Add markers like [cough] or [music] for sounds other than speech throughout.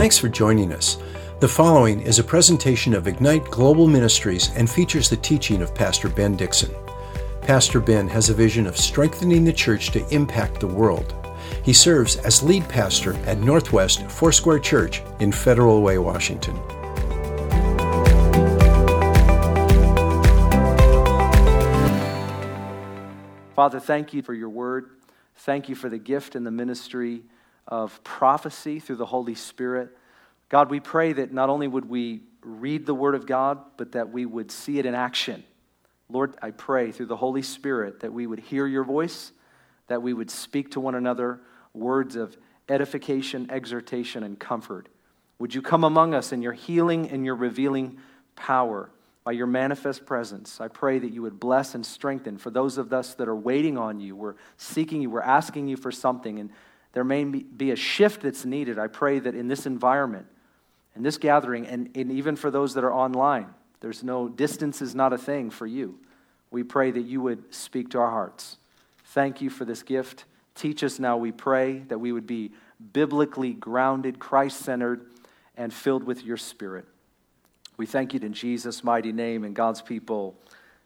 Thanks for joining us. The following is a presentation of Ignite Global Ministries and features the teaching of Pastor Ben Dixon. Pastor Ben has a vision of strengthening the church to impact the world. He serves as lead pastor at Northwest Foursquare Church in Federal Way, Washington. Father, thank you for your word. Thank you for the gift and the ministry of prophecy through the Holy Spirit. God, we pray that not only would we read the word of God, but that we would see it in action. Lord, I pray through the Holy Spirit that we would hear your voice, that we would speak to one another words of edification, exhortation, and comfort. Would you come among us in your healing and your revealing power by your manifest presence? I pray that you would bless and strengthen for those of us that are waiting on you. We're seeking you, we're asking you for something, and there may be a shift that's needed. I pray that in this environment, in this gathering, and, and even for those that are online, there's no distance is not a thing for you. We pray that you would speak to our hearts. Thank you for this gift. Teach us now, we pray, that we would be biblically grounded, Christ centered, and filled with your spirit. We thank you in Jesus' mighty name, and God's people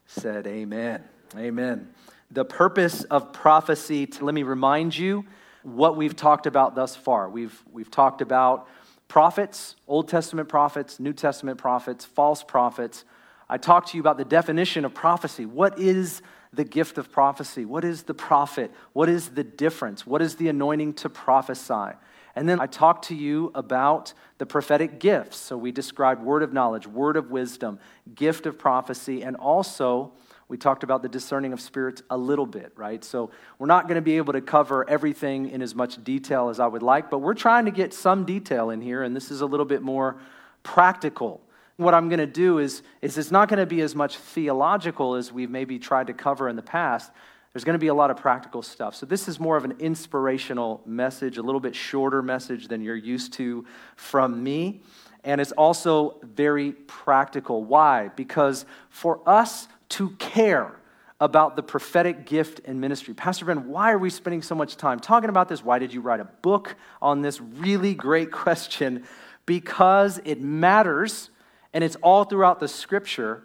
said, Amen. Amen. The purpose of prophecy, to, let me remind you what we've talked about thus far. We've, we've talked about prophets, Old Testament prophets, New Testament prophets, false prophets. I talked to you about the definition of prophecy. What is the gift of prophecy? What is the prophet? What is the difference? What is the anointing to prophesy? And then I talked to you about the prophetic gifts. So we described word of knowledge, word of wisdom, gift of prophecy, and also we talked about the discerning of spirits a little bit, right? So we're not going to be able to cover everything in as much detail as I would like, but we're trying to get some detail in here, and this is a little bit more practical. What I'm going to do is, is it's not going to be as much theological as we've maybe tried to cover in the past. There's going to be a lot of practical stuff. So, this is more of an inspirational message, a little bit shorter message than you're used to from me. And it's also very practical. Why? Because for us to care about the prophetic gift and ministry. Pastor Ben, why are we spending so much time talking about this? Why did you write a book on this really great [laughs] question? Because it matters and it's all throughout the scripture.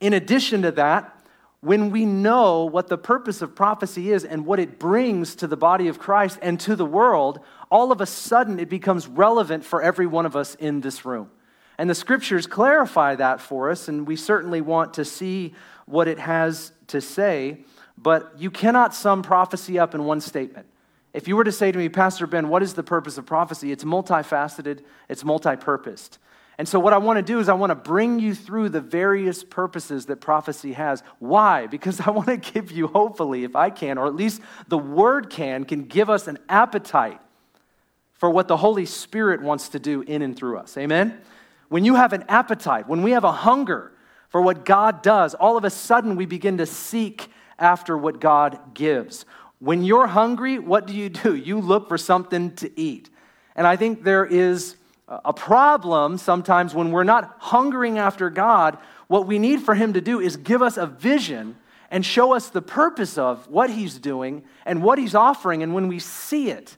In addition to that, when we know what the purpose of prophecy is and what it brings to the body of Christ and to the world, all of a sudden it becomes relevant for every one of us in this room. And the scriptures clarify that for us, and we certainly want to see what it has to say, but you cannot sum prophecy up in one statement. If you were to say to me, Pastor Ben, what is the purpose of prophecy? It's multifaceted, it's multi purposed. And so, what I want to do is, I want to bring you through the various purposes that prophecy has. Why? Because I want to give you, hopefully, if I can, or at least the Word can, can give us an appetite for what the Holy Spirit wants to do in and through us. Amen? When you have an appetite, when we have a hunger for what God does, all of a sudden we begin to seek after what God gives. When you're hungry, what do you do? You look for something to eat. And I think there is a problem sometimes when we're not hungering after God. What we need for Him to do is give us a vision and show us the purpose of what He's doing and what He's offering. And when we see it,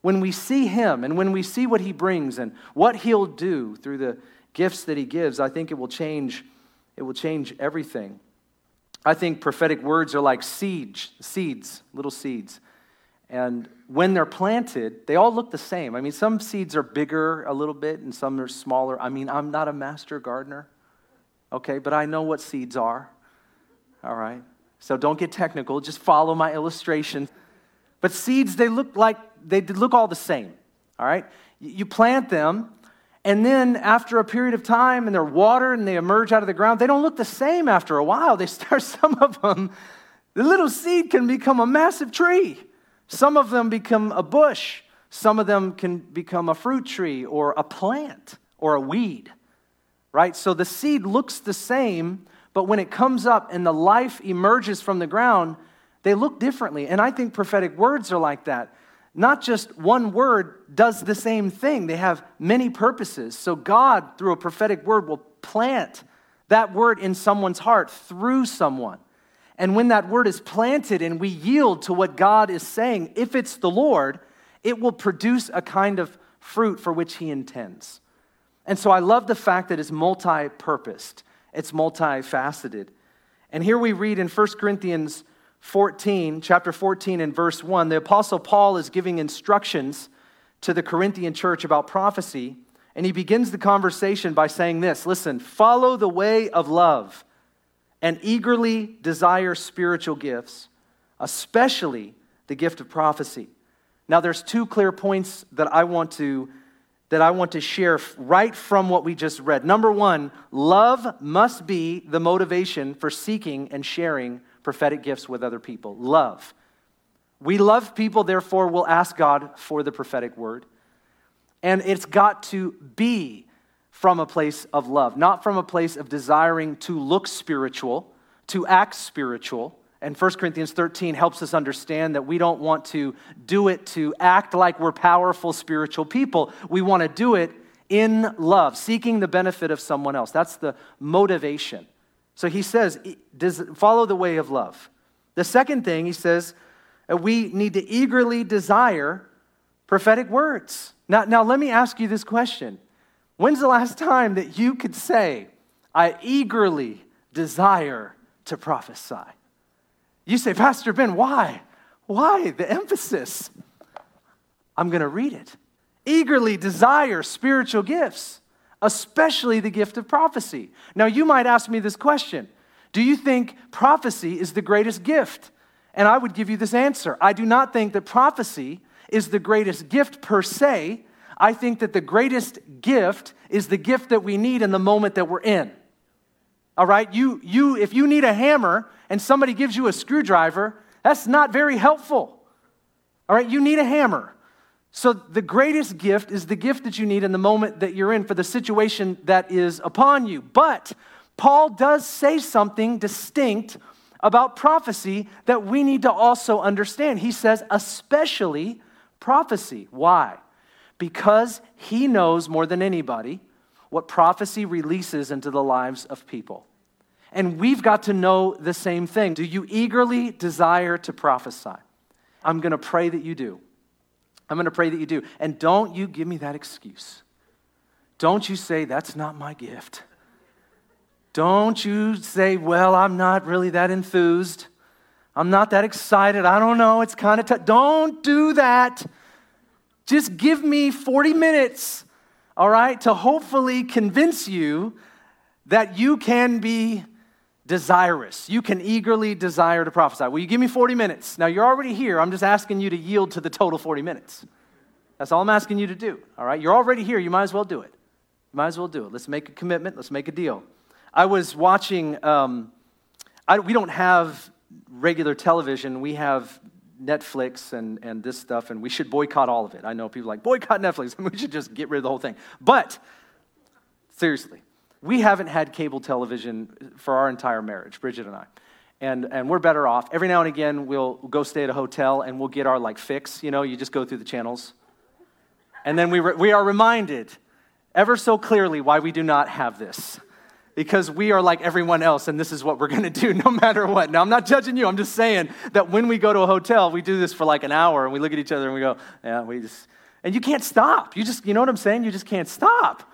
when we see Him and when we see what He brings and what He'll do through the gifts that He gives, I think it will change. It will change everything. I think prophetic words are like seeds, seeds, little seeds. And when they're planted, they all look the same. I mean, some seeds are bigger a little bit and some are smaller. I mean, I'm not a master gardener, okay, but I know what seeds are, all right? So don't get technical, just follow my illustration. But seeds, they look like, they look all the same, all right? You plant them, and then after a period of time, and they're watered and they emerge out of the ground, they don't look the same after a while. They [laughs] start, some of them, the little seed can become a massive tree. Some of them become a bush, some of them can become a fruit tree or a plant or a weed, right? So the seed looks the same, but when it comes up and the life emerges from the ground, they look differently. And I think prophetic words are like that. Not just one word does the same thing, they have many purposes. So God, through a prophetic word, will plant that word in someone's heart through someone. And when that word is planted and we yield to what God is saying, if it's the Lord, it will produce a kind of fruit for which he intends. And so I love the fact that it's multi purposed, it's multifaceted. And here we read in 1 Corinthians 14, chapter 14, and verse 1, the Apostle Paul is giving instructions to the Corinthian church about prophecy. And he begins the conversation by saying this Listen, follow the way of love and eagerly desire spiritual gifts, especially the gift of prophecy. Now, there's two clear points that I want to that I want to share right from what we just read. Number one, love must be the motivation for seeking and sharing prophetic gifts with other people. Love. We love people, therefore, we'll ask God for the prophetic word. And it's got to be from a place of love, not from a place of desiring to look spiritual, to act spiritual, and 1 Corinthians 13 helps us understand that we don't want to do it to act like we're powerful spiritual people. We want to do it in love, seeking the benefit of someone else. That's the motivation. So he says, follow the way of love. The second thing he says, uh, we need to eagerly desire prophetic words. Now, now let me ask you this question When's the last time that you could say, I eagerly desire to prophesy? You say, Pastor Ben, why? Why the emphasis? I'm going to read it. Eagerly desire spiritual gifts, especially the gift of prophecy. Now, you might ask me this question Do you think prophecy is the greatest gift? And I would give you this answer I do not think that prophecy is the greatest gift per se. I think that the greatest gift is the gift that we need in the moment that we're in. All right? You, you, if you need a hammer and somebody gives you a screwdriver, that's not very helpful. All right? You need a hammer. So the greatest gift is the gift that you need in the moment that you're in for the situation that is upon you. But Paul does say something distinct about prophecy that we need to also understand. He says, especially prophecy. Why? Because he knows more than anybody what prophecy releases into the lives of people. And we've got to know the same thing. Do you eagerly desire to prophesy? I'm going to pray that you do. I'm going to pray that you do. And don't you give me that excuse. Don't you say, that's not my gift. Don't you say, well, I'm not really that enthused. I'm not that excited. I don't know. It's kind of tough. Don't do that. Just give me 40 minutes all right, to hopefully convince you that you can be desirous. You can eagerly desire to prophesy. Will you give me 40 minutes? Now, you're already here. I'm just asking you to yield to the total 40 minutes. That's all I'm asking you to do. All right, you're already here. You might as well do it. You might as well do it. Let's make a commitment. Let's make a deal. I was watching, um, I, we don't have regular television, we have Netflix and, and this stuff, and we should boycott all of it. I know people like, boycott Netflix, and [laughs] we should just get rid of the whole thing. But, seriously, we haven't had cable television for our entire marriage, Bridget and I. And, and we're better off. Every now and again, we'll go stay at a hotel and we'll get our like fix. You know, you just go through the channels. And then we, re- we are reminded ever so clearly why we do not have this because we are like everyone else and this is what we're going [laughs] to do no matter what. Now, I'm not judging you. I'm just saying that when we go to a hotel, we do this for like an hour and we look at each other and we go, yeah, we just, and you can't stop. You just, you know what I'm saying? You just can't stop.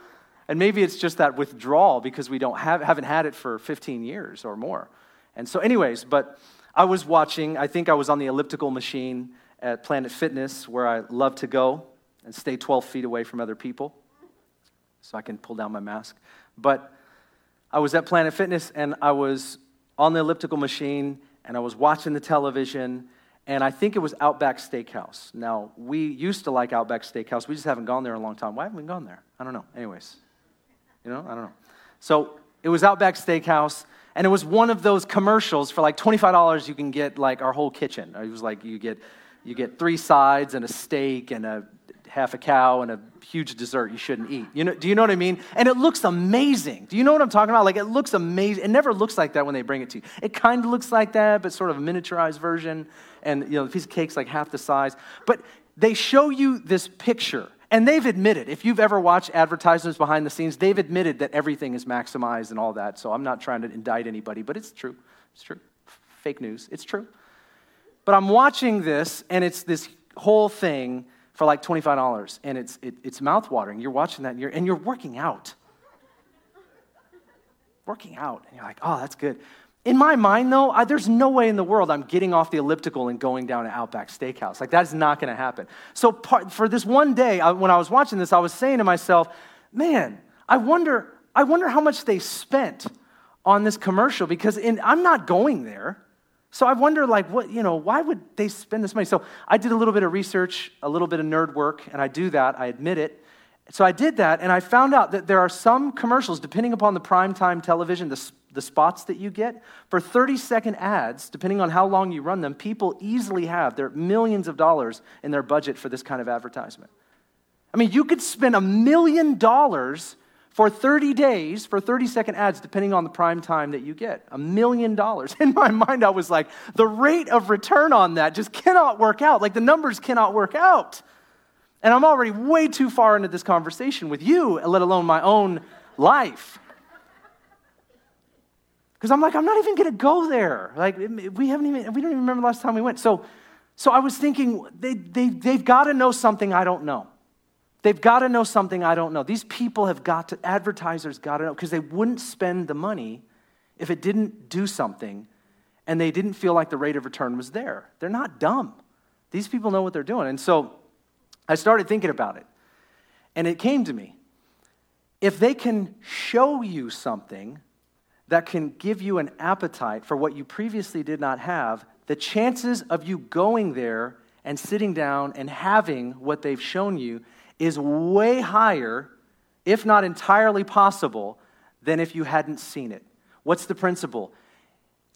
And maybe it's just that withdrawal because we don't have, haven't had it for 15 years or more. And so, anyways, but I was watching, I think I was on the elliptical machine at Planet Fitness where I love to go and stay 12 feet away from other people so I can pull down my mask. But I was at Planet Fitness and I was on the elliptical machine and I was watching the television and I think it was Outback Steakhouse. Now, we used to like Outback Steakhouse. We just haven't gone there in a long time. Why haven't we gone there? I don't know. Anyways, you know, I don't know. So it was Outback Steakhouse and it was one of those commercials for like $25 you can get like our whole kitchen. It was like you get you get three sides and a steak and a half a cow and a huge dessert you shouldn't eat. You know, do you know what I mean? And it looks amazing. Do you know what I'm talking about? Like it looks amazing. It never looks like that when they bring it to you. It kind of looks like that, but sort of a miniaturized version. And you know, the piece of cake's like half the size. But they show you this picture. And they've admitted, if you've ever watched advertisements behind the scenes, they've admitted that everything is maximized and all that. So I'm not trying to indict anybody, but it's true. It's true. Fake news. It's true. But I'm watching this, and it's this whole thing for like $25 and it's, it, it's mouthwatering. You're watching that and you're, and you're working out. working out. And you're like, oh, that's good. In my mind, though, I, there's no way in the world I'm getting off the elliptical and going down to Outback Steakhouse. Like, that's not going to happen. So, part, for this one day, I, when I was watching this, I was saying to myself, man, I wonder, I wonder how much they spent on this commercial because in, I'm not going there. So I wonder, like, what, you know, why would they spend this money? So I did a little bit of research, a little bit of nerd work, and I do that, I admit it. So I did that, and I found out that there are some commercials, depending upon the primetime television, the, the spots that you get, for 30 second ads, depending on how long you run them, people easily have their millions of dollars in their budget for this kind of advertisement. I mean, you could spend a million dollars for 30 days for 30 second ads, depending on the prime time that you get. A million dollars. [laughs] In my mind, I was like, the rate of return on that just cannot work out. Like, the numbers cannot work out. And I'm already way too far into this conversation with you, let alone my own life. Because I'm like, I'm not even going to go there. Like, we haven't even, we don't even remember the last time we went. So, so I was thinking, they, they, they've got to know something I don't know. They've got to know something I don't know. These people have got to, advertisers got to know, because they wouldn't spend the money if it didn't do something and they didn't feel like the rate of return was there. They're not dumb. These people know what they're doing. And so I started thinking about it. And it came to me. If they can show you something that can give you an appetite for what you previously did not have, the chances of you going there and sitting down and having what they've shown you is way higher, if not entirely possible, than if you hadn't seen it. What's the principle?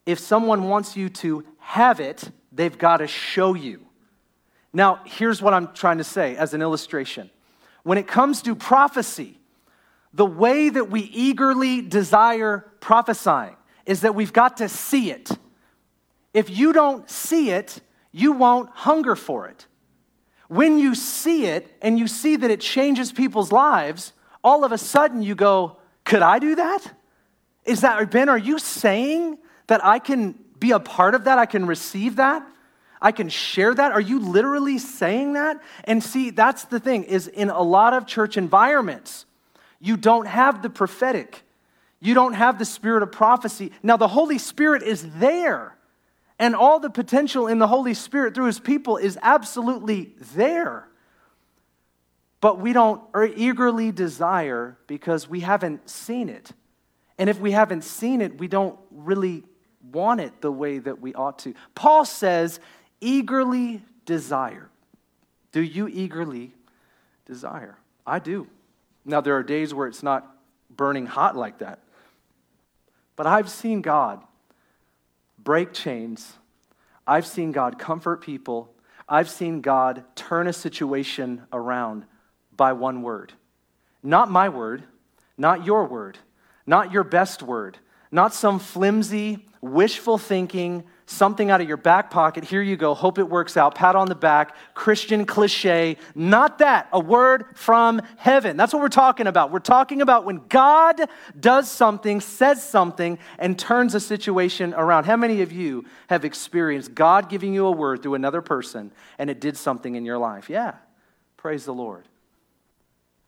If someone wants you to have it, they've got to show you. Now, here's what I'm trying to say as an illustration. When it comes to prophecy, the way that we eagerly desire prophesying is that we've got to see it. If you don't see it, you won't hunger for it. When you see it and you see that it changes people's lives, all of a sudden you go, Could I do that? Is that, Ben, are you saying that I can be a part of that? I can receive that? I can share that? Are you literally saying that? And see, that's the thing is in a lot of church environments, you don't have the prophetic. You don't have the spirit of prophecy. Now the Holy Spirit is there. And all the potential in the Holy Spirit through his people is absolutely there. But we don't er, eagerly desire because we haven't seen it. And if we haven't seen it, we don't really want it the way that we ought to. Paul says, eagerly desire. Do you eagerly desire? I do. Now, there are days where it's not burning hot like that. But I've seen God break chains. I've seen God comfort people. I've seen God turn a situation around by one word. Not my word, not your word, not your best word, not some flimsy, wishful thinking, something out of your back pocket. Here you go. Hope it works out. Pat on the back. Christian cliche. Not that. A word from heaven. That's what we're talking about. We're talking about when God does something, says something, and turns a situation around. How many of you have experienced God giving you a word through another person and it did something in your life? Yeah. Praise the Lord.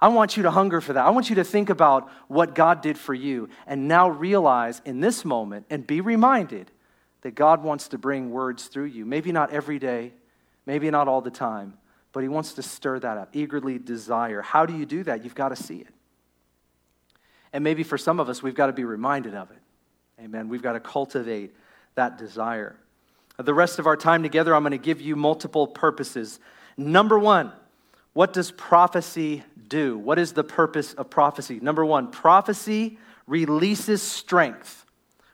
I want you to hunger for that. I want you to think about what God did for you and now realize in this moment and be reminded that God wants to bring words through you. Maybe not every day, maybe not all the time, but He wants to stir that up, eagerly desire. How do you do that? You've got to see it. And maybe for some of us, we've got to be reminded of it. Amen. We've got to cultivate that desire. The rest of our time together, I'm going to give you multiple purposes. Number one, what does prophecy do? What is the purpose of prophecy? Number one, prophecy releases strength.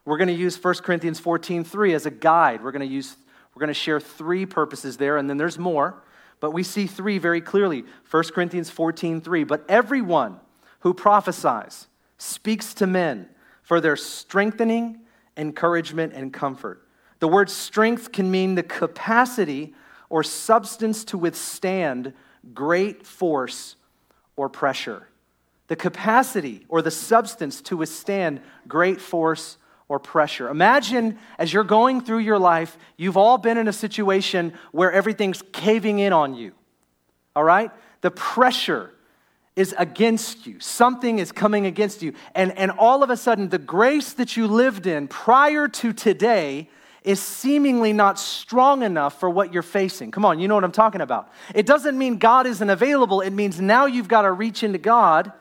We're going to use 1 Corinthians 14 3 as a guide. We're going to use we're going to share three purposes there, and then there's more, but we see three very clearly. 1 Corinthians 14 3. But everyone who prophesies speaks to men for their strengthening, encouragement, and comfort. The word strength can mean the capacity or substance to withstand great force or pressure. The capacity or the substance to withstand great force or pressure. Imagine as you're going through your life, you've all been in a situation where everything's caving in on you. all right? The pressure is against you. Something is coming against you. And, and all of a sudden, the grace that you lived in prior to today is seemingly not strong enough for what you're facing. Come on, you know what I'm talking about. It doesn't mean God isn't available, it means now you've got to reach into God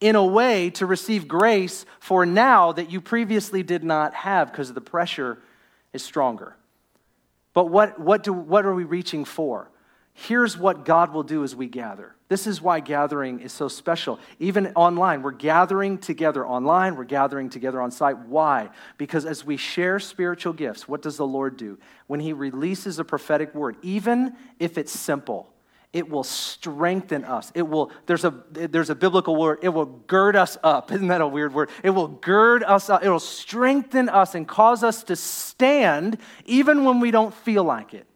in a way to receive grace for now that you previously did not have because the pressure is stronger. But what, what, do, what are we reaching for? Here's what God will do as we gather. This is why gathering is so special. Even online, we're gathering together online, we're gathering together on site. Why? Because as we share spiritual gifts, what does the Lord do? When He releases a prophetic word, even if it's simple, it will strengthen us. It will, there's a, there's a biblical word, it will gird us up. [laughs] Isn't that a weird word? It will gird us up. It will strengthen us and cause us to stand even when we don't feel like it.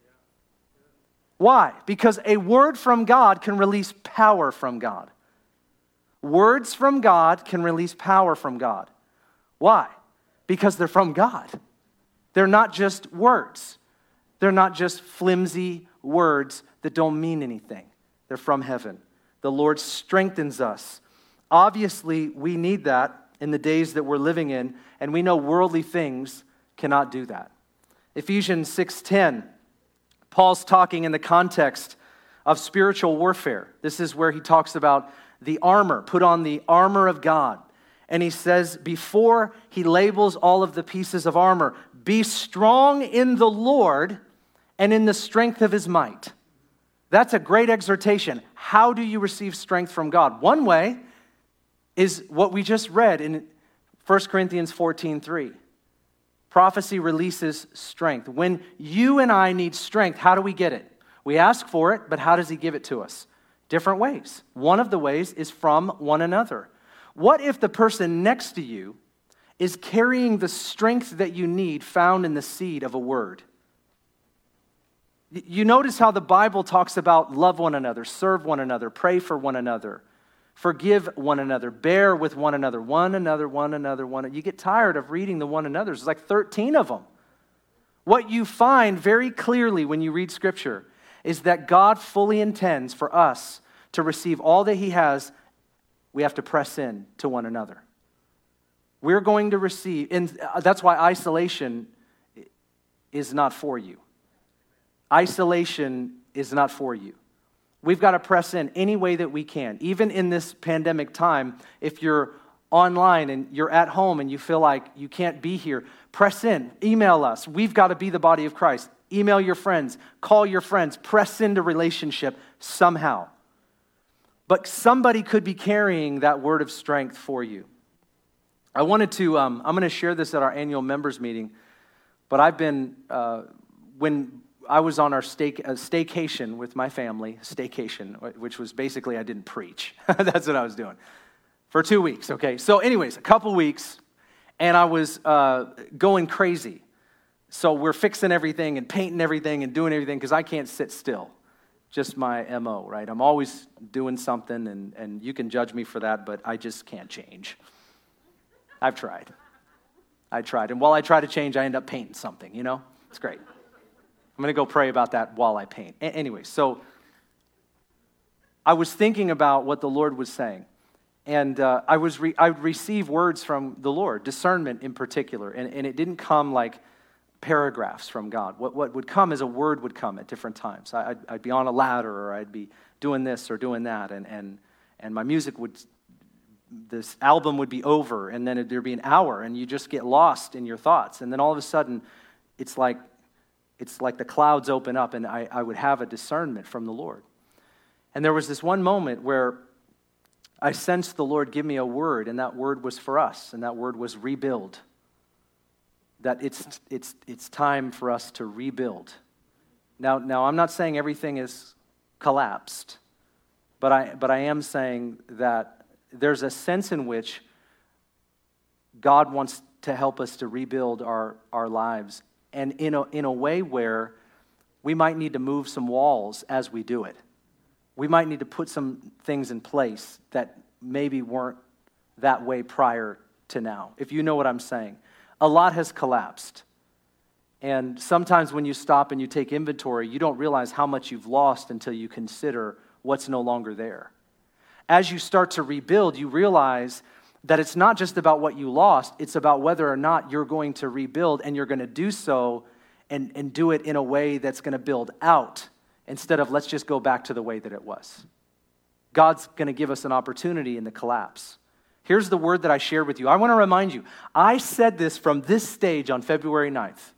Why? Because a word from God can release power from God. Words from God can release power from God. Why? Because they're from God. They're not just words, they're not just flimsy words that don't mean anything. They're from heaven. The Lord strengthens us. Obviously, we need that in the days that we're living in, and we know worldly things cannot do that. Ephesians 6:10 Paul's talking in the context of spiritual warfare. This is where he talks about the armor, put on the armor of God. And he says, before he labels all of the pieces of armor, be strong in the Lord and in the strength of his might. That's a great exhortation. How do you receive strength from God? One way is what we just read in 1 Corinthians 14 3. Prophecy releases strength. When you and I need strength, how do we get it? We ask for it, but how does He give it to us? Different ways. One of the ways is from one another. What if the person next to you is carrying the strength that you need found in the seed of a word? You notice how the Bible talks about love one another, serve one another, pray for one another, forgive one another, bear with one another, one another, one another, one. Another. You get tired of reading the one another's. There's like 13 of them. What you find very clearly when you read Scripture is that God fully intends for us to receive all that He has. We have to press in to one another. We're going to receive, and uh, that's why isolation is not for you. Isolation is not for you. We've got to press in any way that we can. Even in this pandemic time, if you're online and you're at home and you feel like you can't be here, press in, email us. We've got to be the body of Christ. Email your friends, call your friends, press into relationship somehow. But somebody could be carrying that word of strength for you. I wanted to, um, I'm going to share this at our annual members meeting, but I've been, uh, when I was on our stay, uh, staycation with my family, staycation, which was basically I didn't preach. [laughs] That's what I was doing for two weeks. Okay, so anyways, a couple weeks, and I was uh, going crazy. So we're fixing everything and painting everything and doing everything because I can't sit still. Just my mo, right? I'm always doing something, and, and you can judge me for that, but I just can't change. I've tried. I tried, and while I try to change, I end up painting something. You know, it's great. I'm going to go pray about that while I paint. A- anyway, so I was thinking about what the Lord was saying. And uh, I, was re- I would receive words from the Lord, discernment in particular. And, and it didn't come like paragraphs from God. What, what would come is a word would come at different times. I, would I'd be on a ladder or I'd be doing this or doing that. And, and, and my music would, this album would be over. And then there'd be an hour and you just get lost in your thoughts. And then all of a sudden, it's like it's like the clouds open up and I, I would have a discernment from the Lord. And there was this one moment where I sensed the Lord give me a word, and that word was for us, and that word was rebuild. That it's, it's, it's time for us to rebuild. Now, now, I'm not saying everything is collapsed, but I, but I am saying that there's a sense in which God wants to help us to rebuild our, our lives and in a, in a way where we might need to move some walls as we do it. We might need to put some things in place that maybe weren't that way prior to now, if you know what I'm saying. A lot has collapsed. And sometimes when you stop and you take inventory, you don't realize how much you've lost until you consider what's no longer there. As you start to rebuild, you realize that it's not just about what you lost, it's about whether or not you're going to rebuild and you're going to do so and, and do it in a way that's going to build out instead of let's just go back to the way that it was. God's going to give us an opportunity in the collapse. Here's the word that I shared with you. I want to remind you, I said this from this stage on February 9th.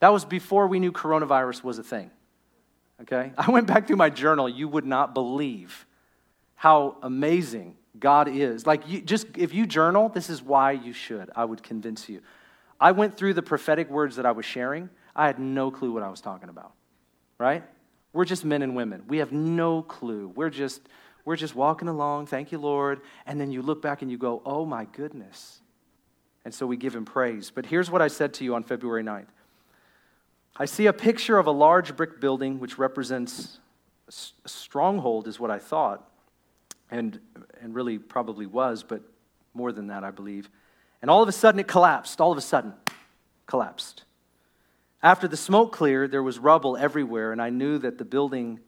That was before we knew coronavirus was a thing. Okay? [laughs] I went back through my journal. You would not believe how amazing God is. Like, you, just if you journal, this is why you should. I would convince you. I went through the prophetic words that I was sharing. I had no clue what I was talking about, right? We're just men and women. We have no clue. We're just, we're just walking along. Thank you, Lord. And then you look back and you go, oh my goodness. And so we give him praise. But here's what I said to you on February 9th I see a picture of a large brick building which represents a stronghold, is what I thought, and, and really probably was, but more than that, I believe. And all of a sudden it collapsed. All of a sudden, collapsed. After the smoke cleared, there was rubble everywhere, and I knew that the building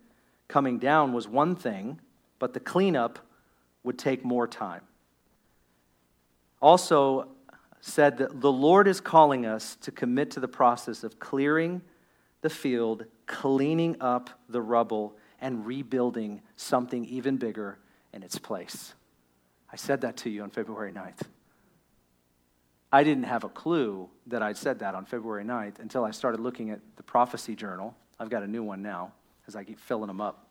coming down was one thing, but the cleanup would take more time. Also, said that the Lord is calling us to commit to the process of clearing the field, cleaning up the rubble, and rebuilding something even bigger in its place. I said that to you on February 9th. I didn't have a clue that I'd said that on February 9th until I started looking at the prophecy journal. I've got a new one now as I keep filling them up.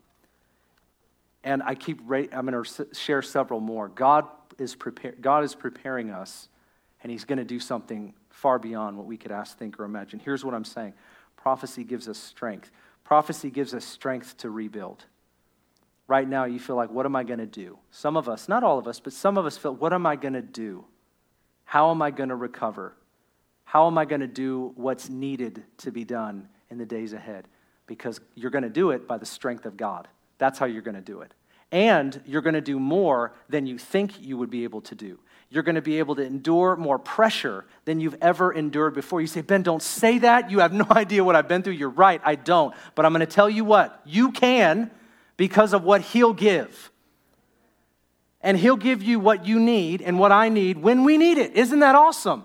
And I keep, I'm going to share several more. God is, prepare, God is preparing us, and He's going to do something far beyond what we could ask, think, or imagine. Here's what I'm saying prophecy gives us strength. Prophecy gives us strength to rebuild. Right now, you feel like, what am I going to do? Some of us, not all of us, but some of us feel, what am I going to do? How am I going to recover? How am I going to do what's needed to be done in the days ahead? Because you're going to do it by the strength of God. That's how you're going to do it. And you're going to do more than you think you would be able to do. You're going to be able to endure more pressure than you've ever endured before. You say, Ben, don't say that. You have no [laughs] idea what I've been through. You're right, I don't. But I'm going to tell you what, you can because of what He'll give and He'll give you what you need and what I need when we need it. Isn't that awesome?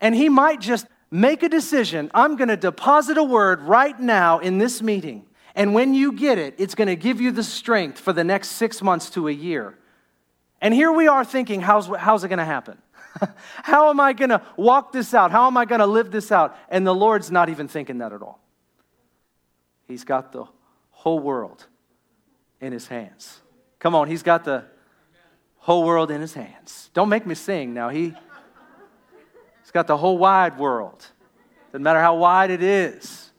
And He might just make a decision. I'm going to deposit a word right now in this meeting. And when you get it, it's going to give you the strength for the next six months to a year. And here we are thinking, how's, how's it going to happen? [laughs] How am I going to walk this out? How am I going to live this out? And the Lord's not even thinking that at all. He's got the whole world in his hands. Come on, he's got the whole world in his hands. Don't make me sing now. He, he's got the whole wide world. Doesn't matter how wide it is.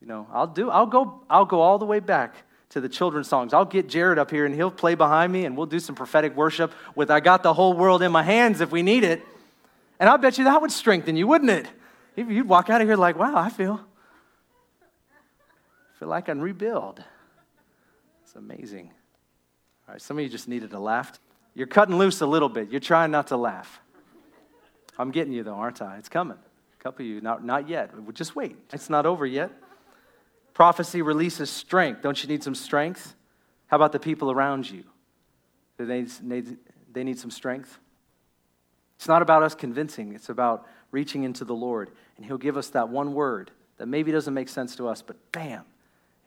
You know, I'll do, I'll go, I'll go all the way back to the children's songs. I'll get Jared up here and he'll play behind me and we'll do some prophetic worship with I got the whole world in my hands if we need it. And I bet you that would strengthen you, wouldn't it? You'd walk out of here like, wow, I feel, feel like I can rebuild. Amazing. All right, some of you just needed to laugh. You're cutting loose a little bit. You're trying not to laugh. I'm getting you, though, aren't I? It's coming. A couple of you, not, not yet. Just wait. It's not over yet. Prophecy releases strength. Don't you need some strength? How about the people around you? Do they need, they need some strength? It's not about us convincing, it's about reaching into the Lord. And He'll give us that one word that maybe doesn't make sense to us, but bam,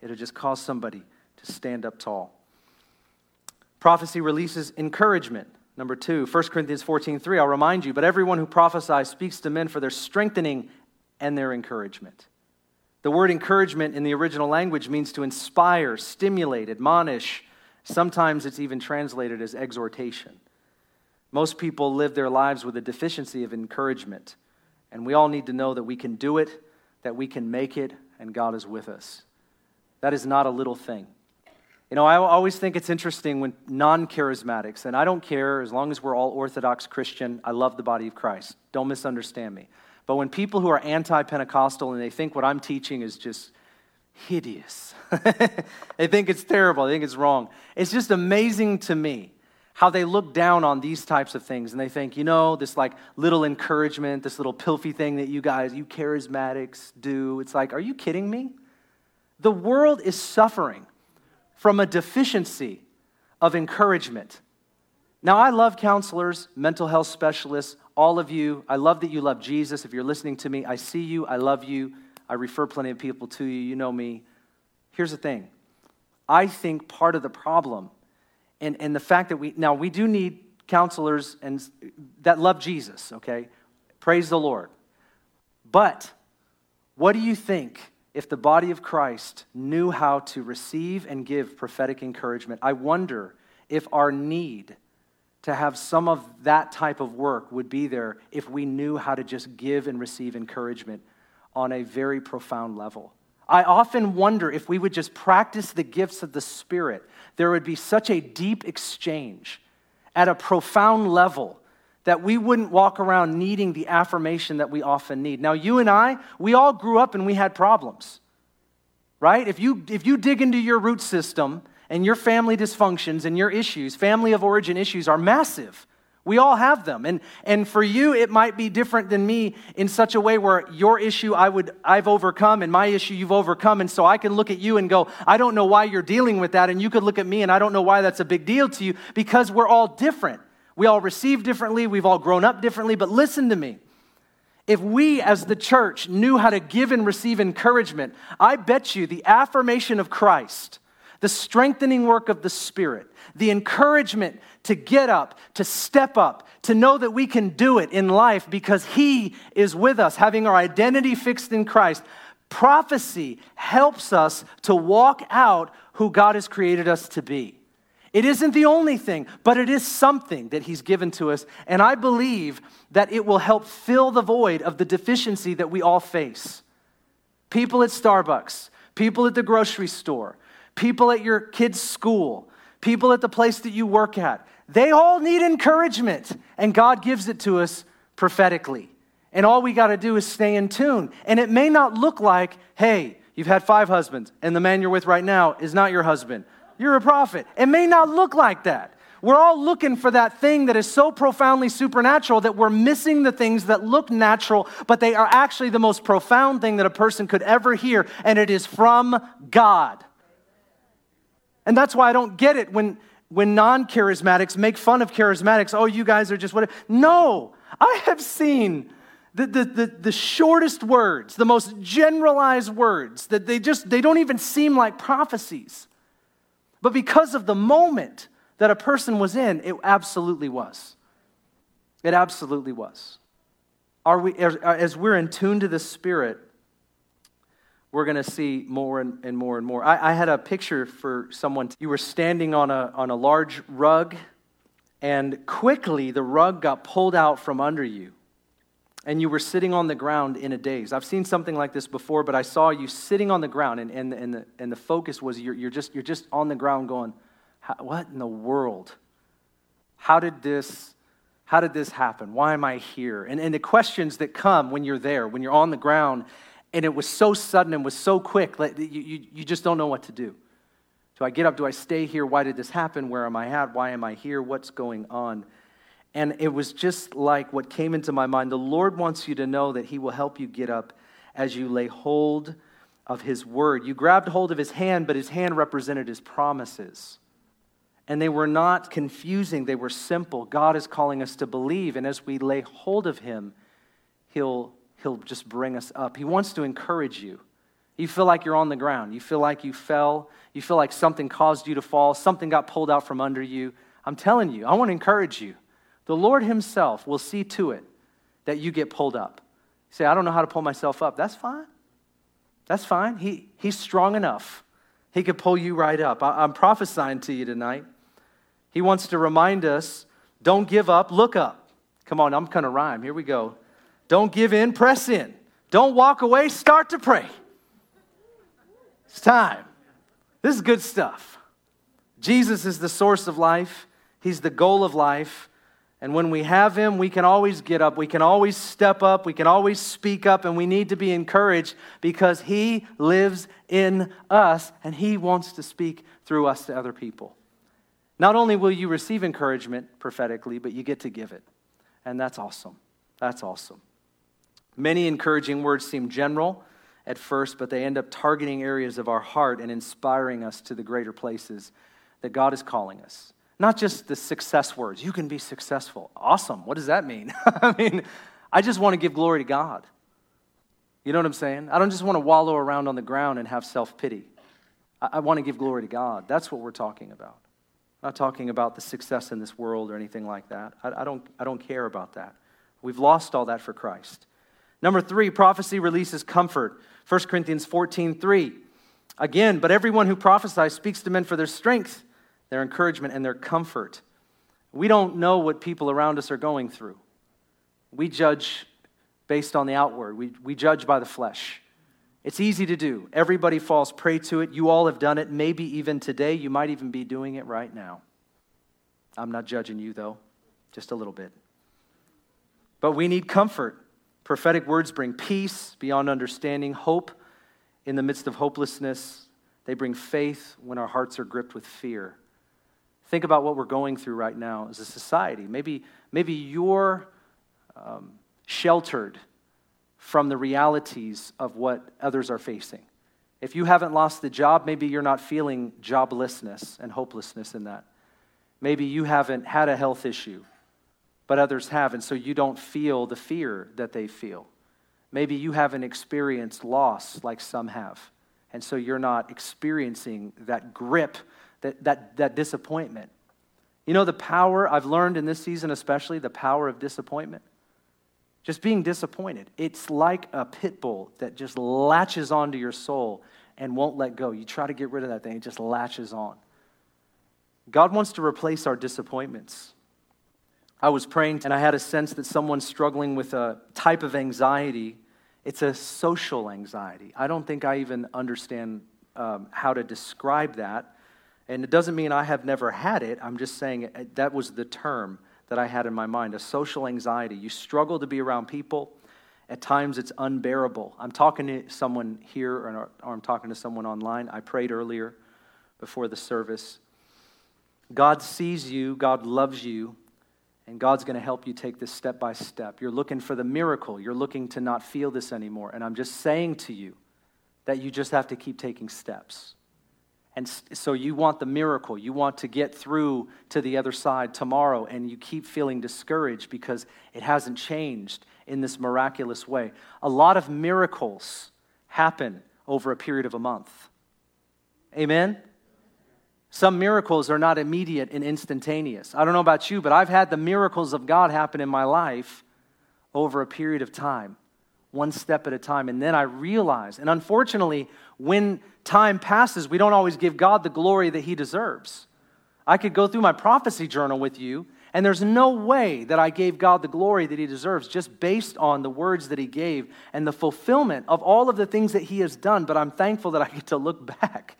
it'll just cause somebody to stand up tall. Prophecy releases encouragement. Number two, 1 Corinthians 14 3, I'll remind you, but everyone who prophesies speaks to men for their strengthening and their encouragement. The word encouragement in the original language means to inspire, stimulate, admonish. Sometimes it's even translated as exhortation. Most people live their lives with a deficiency of encouragement, and we all need to know that we can do it, that we can make it, and God is with us. That is not a little thing. You know, I always think it's interesting when non charismatics, and I don't care as long as we're all Orthodox Christian, I love the body of Christ. Don't misunderstand me. But when people who are anti Pentecostal and they think what I'm teaching is just hideous, [laughs] they think it's terrible, they think it's wrong. It's just amazing to me how they look down on these types of things and they think, you know, this like little encouragement, this little pilfy thing that you guys, you charismatics do. It's like, are you kidding me? The world is suffering from a deficiency of encouragement. Now, I love counselors, mental health specialists, all of you. I love that you love Jesus. If you're listening to me, I see you. I love you. I refer plenty of people to you. You know me. Here's the thing I think part of the problem, and, and the fact that we, now we do need counselors and that love Jesus, okay? Praise the Lord. But what do you think if the body of Christ knew how to receive and give prophetic encouragement? I wonder if our need to have some of that type of work would be there if we knew how to just give and receive encouragement on a very profound level. I often wonder if we would just practice the gifts of the Spirit, there would be such a deep exchange at a profound level that we wouldn't walk around needing the affirmation that we often need. Now, you and I, we all grew up and we had problems, right? If you, if you dig into your root system and your family dysfunctions and your issues, family of origin issues are massive. We all have them. And, and for you, it might be different than me in such a way where your issue I would, I've overcome and my issue you've overcome. And so I can look at you and go, I don't know why you're dealing with that. And you could look at me and I don't know why that's a big deal to you because we're all different. We all receive differently. We've all grown up differently. But listen to me. If we as the church knew how to give and receive encouragement, I bet you the affirmation of Christ the strengthening work of the Spirit, the encouragement to get up, to step up, to know that we can do it in life because He is with us, having our identity fixed in Christ. Prophecy helps us to walk out who God has created us to be. It isn't the only thing, but it is something that He's given to us. And I believe that it will help fill the void of the deficiency that we all face. People at Starbucks, people at the grocery store, people at your kids' school, people at the place that you work at. They all need encouragement, and God gives it to us prophetically. And all we got to do is stay in tune. And it may not look like, hey, you've had five husbands, and the man you're with right now is not your husband. You're a prophet. It may not look like that. We're all looking for that thing that is so profoundly supernatural that we're missing the things that look natural, but they are actually the most profound thing that a person could ever hear, and it is from God. And that's why I don't get it when, when non charismatics make fun of charismatics. Oh, you guys are just whatever. No, I have seen the, the, the, the, shortest words, the most generalized words, that they just they don't even seem like prophecies. But because of the moment that a person was in, it absolutely was. It absolutely was. Are we, as, we're in tune to the Spirit, we're going to see more and, and, more and more. I, I, had a picture for someone. You were standing on a, on a large rug, and quickly the rug got pulled out from under you, and you were sitting on the ground in a daze. I've seen something like this before, but I saw you sitting on the ground, and, and, and, the, and the focus was you're, you're, just, you're just on the ground going, What in the world? How did this? How did this happen? Why am I here? And, and the questions that come when you're there, when you're on the ground, and it was so sudden and was so quick that you, you, you just don't know what to do. Do I get up? Do I stay here? Why did this happen? Where am I at? Why am I here? What's going on? And it was just like what came into my mind. The Lord wants you to know that He will help you get up as you lay hold of His word. You grabbed hold of His hand, but His hand represented His promises. And they were not confusing, they were simple. God is calling us to believe, and as we lay hold of Him, He'll He'll just bring us up. He wants to encourage you. You feel like you're on the ground. You feel like you fell. You feel like something caused you to fall. Something got pulled out from under you. I'm telling you, I want to encourage you. The Lord Himself will see to it that you get pulled up. You say, I don't know how to pull myself up. That's fine. That's fine. He, he's strong enough. He could pull you right up. I, I'm prophesying to you tonight. He wants to remind us don't give up, look up. Come on, I'm going to rhyme. Here we go. Don't give in, press in. Don't walk away, start to pray. It's time. This is good stuff. Jesus is the source of life, He's the goal of life. And when we have Him, we can always get up, we can always step up, we can always speak up, and we need to be encouraged because He lives in us and He wants to speak through us to other people. Not only will you receive encouragement prophetically, but you get to give it. And that's awesome. That's awesome. Many encouraging words seem general at first, but they end up targeting areas of our heart and inspiring us to the greater places that God is calling us. Not just the success words. You can be successful. Awesome. What does that mean? [laughs] I mean, I just want to give glory to God. You know what I'm saying? I don't just want to wallow around on the ground and have self pity. I, I want to give glory to God. That's what we're talking about. I'm not talking about the success in this world or anything like that. I, I, don't, I don't care about that. We've lost all that for Christ. Number three, prophecy releases comfort. 1 Corinthians 14 3. Again, but everyone who prophesies speaks to men for their strength, their encouragement, and their comfort. We don't know what people around us are going through. We judge based on the outward, we, we judge by the flesh. It's easy to do. Everybody falls prey to it. You all have done it. Maybe even today, you might even be doing it right now. I'm not judging you, though, just a little bit. But we need comfort. Prophetic words bring peace beyond understanding, hope in the midst of hopelessness. They bring faith when our hearts are gripped with fear. Think about what we're going through right now as a society. Maybe, maybe you're um, sheltered from the realities of what others are facing. If you haven't lost the job, maybe you're not feeling joblessness and hopelessness in that. Maybe you haven't had a health issue but others have, and so you don't feel the fear that they feel. Maybe you haven't experienced loss like some have, and so you're not experiencing that grip, that, that, that disappointment. You know, the power I've learned in this season, especially the power of disappointment. Just being disappointed. It's like a pit bull that just latches onto your soul and won't let go. You try to get rid of that thing, it just latches on. God wants to replace our disappointments. I was praying and I had a sense that someone's struggling with a type of anxiety. It's a social anxiety. I don't think I even understand um, how to describe that. And it doesn't mean I have never had it. I'm just saying uh, that was the term that I had in my mind a social anxiety. You struggle to be around people. At times it's unbearable. I'm talking to someone here or, or I'm talking to someone online. I prayed earlier before the service. God sees you, God loves you, and God's going to help you take this step by step. You're looking for the miracle. You're looking to not feel this anymore. And I'm just saying to you that you just have to keep taking steps. And so you want the miracle. You want to get through to the other side tomorrow, and you keep feeling discouraged because it hasn't changed in this miraculous way. A lot of miracles happen over a period of a month. Amen? Some miracles are not immediate and instantaneous. I don't know about you, but I've had the miracles of God happen in my life over a period of time, one step at a time. And then I realize, and unfortunately, when time passes, we don't always give God the glory that He deserves. I could go through my prophecy journal with you, and there's no way that I gave God the glory that He deserves just based on the words that He gave and the fulfillment of all of the things that He has done. But I'm thankful that I get to look [laughs] back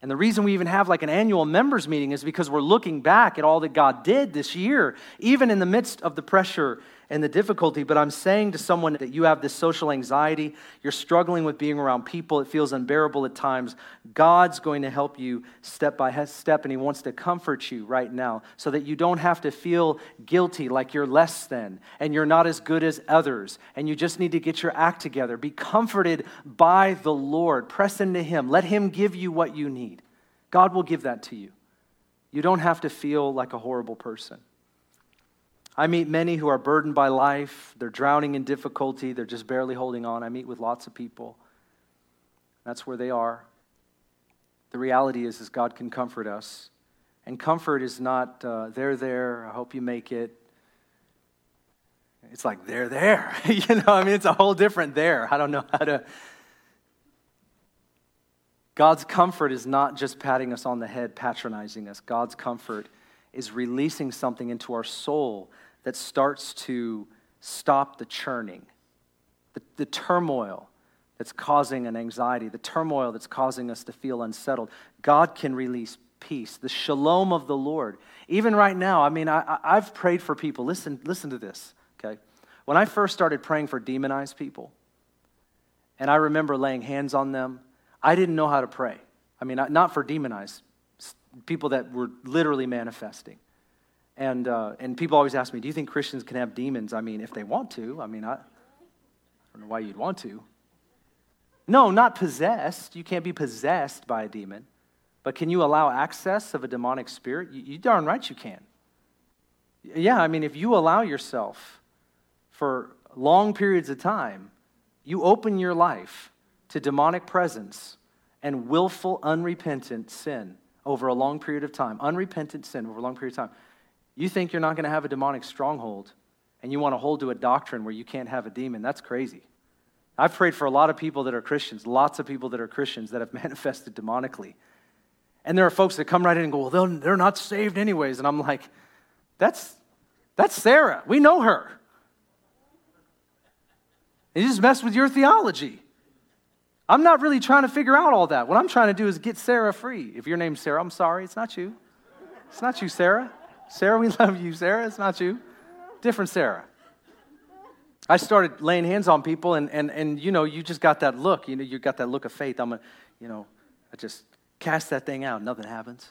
and the reason we even have like an annual members meeting is because we're looking back at all that God did this year, even in the midst of the pressure and the difficulty. But I'm saying to someone that you have this social anxiety, you're struggling with being around people, it feels unbearable at times. God's going to help you step by step, and He wants to comfort you right now so that you don't have to feel guilty like you're less than and you're not as good as others, and you just need to get your act together. Be comforted by the Lord. Press into Him. Let Him give you what you need. God will give that to you. You don't have to feel like a horrible person. I meet many who are burdened by life. They're drowning in difficulty. They're just barely holding on. I meet with lots of people. That's where they are. The reality is, is God can comfort us. And comfort is not, uh, they're there, I hope you make it. It's like, they're there. [laughs] you know, I mean, it's a whole different there. I don't know how to. God's comfort is not just patting us on the head, patronizing us. God's comfort is releasing something into our soul that starts to stop the churning, the, the turmoil that's causing an anxiety, the turmoil that's causing us to feel unsettled. God can release peace, the shalom of the Lord. Even right now, I mean, I, I've prayed for people. Listen, listen to this, okay? When I first started praying for demonized people, and I remember laying hands on them, I didn't know how to pray. I mean, not for demonized, people that were literally manifesting. And, uh, and people always ask me, do you think Christians can have demons? I mean, if they want to. I mean, I, I don't know why you'd want to. No, not possessed. You can't be possessed by a demon. But can you allow access of a demonic spirit? You, you darn right you can. Yeah, I mean, if you allow yourself for long periods of time, you open your life to demonic presence and willful, unrepentant sin over a long period of time, unrepentant sin over a long period of time, you think you're not going to have a demonic stronghold and you want to hold to a doctrine where you can't have a demon, that's crazy. I've prayed for a lot of people that are Christians, lots of people that are Christians that have [laughs] manifested demonically. And there are folks that come right in and go, well, they're not saved anyways. And I'm like, that's, that's Sarah. We know her. You just messed with your theology. I'm not really trying to figure out all that. What I'm trying to do is get Sarah free. If your name's Sarah, I'm sorry, it's not you. It's not you, Sarah. Sarah, we [laughs] love you, Sarah. It's not you. Different Sarah. I started laying hands on people, and, and, and you know, you just got that look. You know, you got that look of faith. I'm a, you know, I just cast that thing out, nothing happens.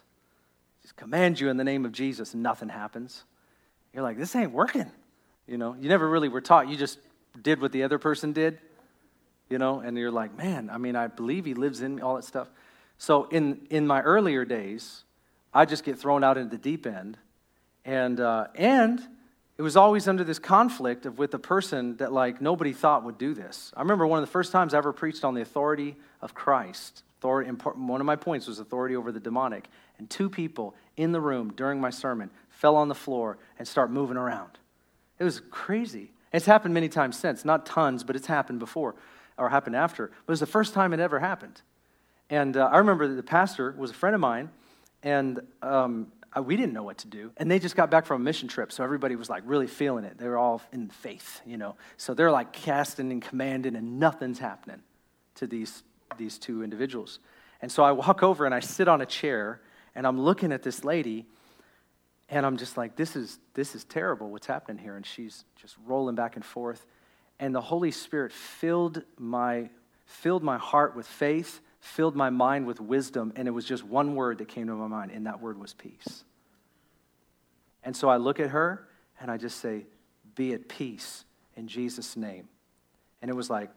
Just command you in the name of Jesus, nothing happens. You're like, this ain't working. You know, you never really were taught. You just did what the other person did you know, and you're like, man, I mean, I believe he lives in me, all that stuff. So in, in my earlier days, I just get thrown out into the deep end. And, uh, and it was always under this conflict of with a person that like nobody thought would do this. I remember one of the first times I ever preached on the authority of Christ. Authority, one of my points was authority over the demonic. And two people in the room during my sermon fell on the floor and start moving around. It was crazy. It's happened many times since, not tons, but it's happened before or happened after, but it was the first time it ever happened. And uh, I remember that the pastor was a friend of mine, and um, Uh, we didn't know what to do. And they just got back from a mission trip, so everybody was like really feeling it. They were all in faith, you know. So they're like casting and commanding, and nothing's happening to these, these two individuals. And so I walk over and I sit on a chair, and I'm looking at this lady, and I'm just like, this is, this is terrible what's happening here. And she's just rolling back and forth and the Holy Spirit filled my, filled my heart with faith, filled my mind with wisdom, and it was just one word that came to my mind, and that word was peace. And so I look at her and I just say, Be at peace in Jesus' name. And it was like,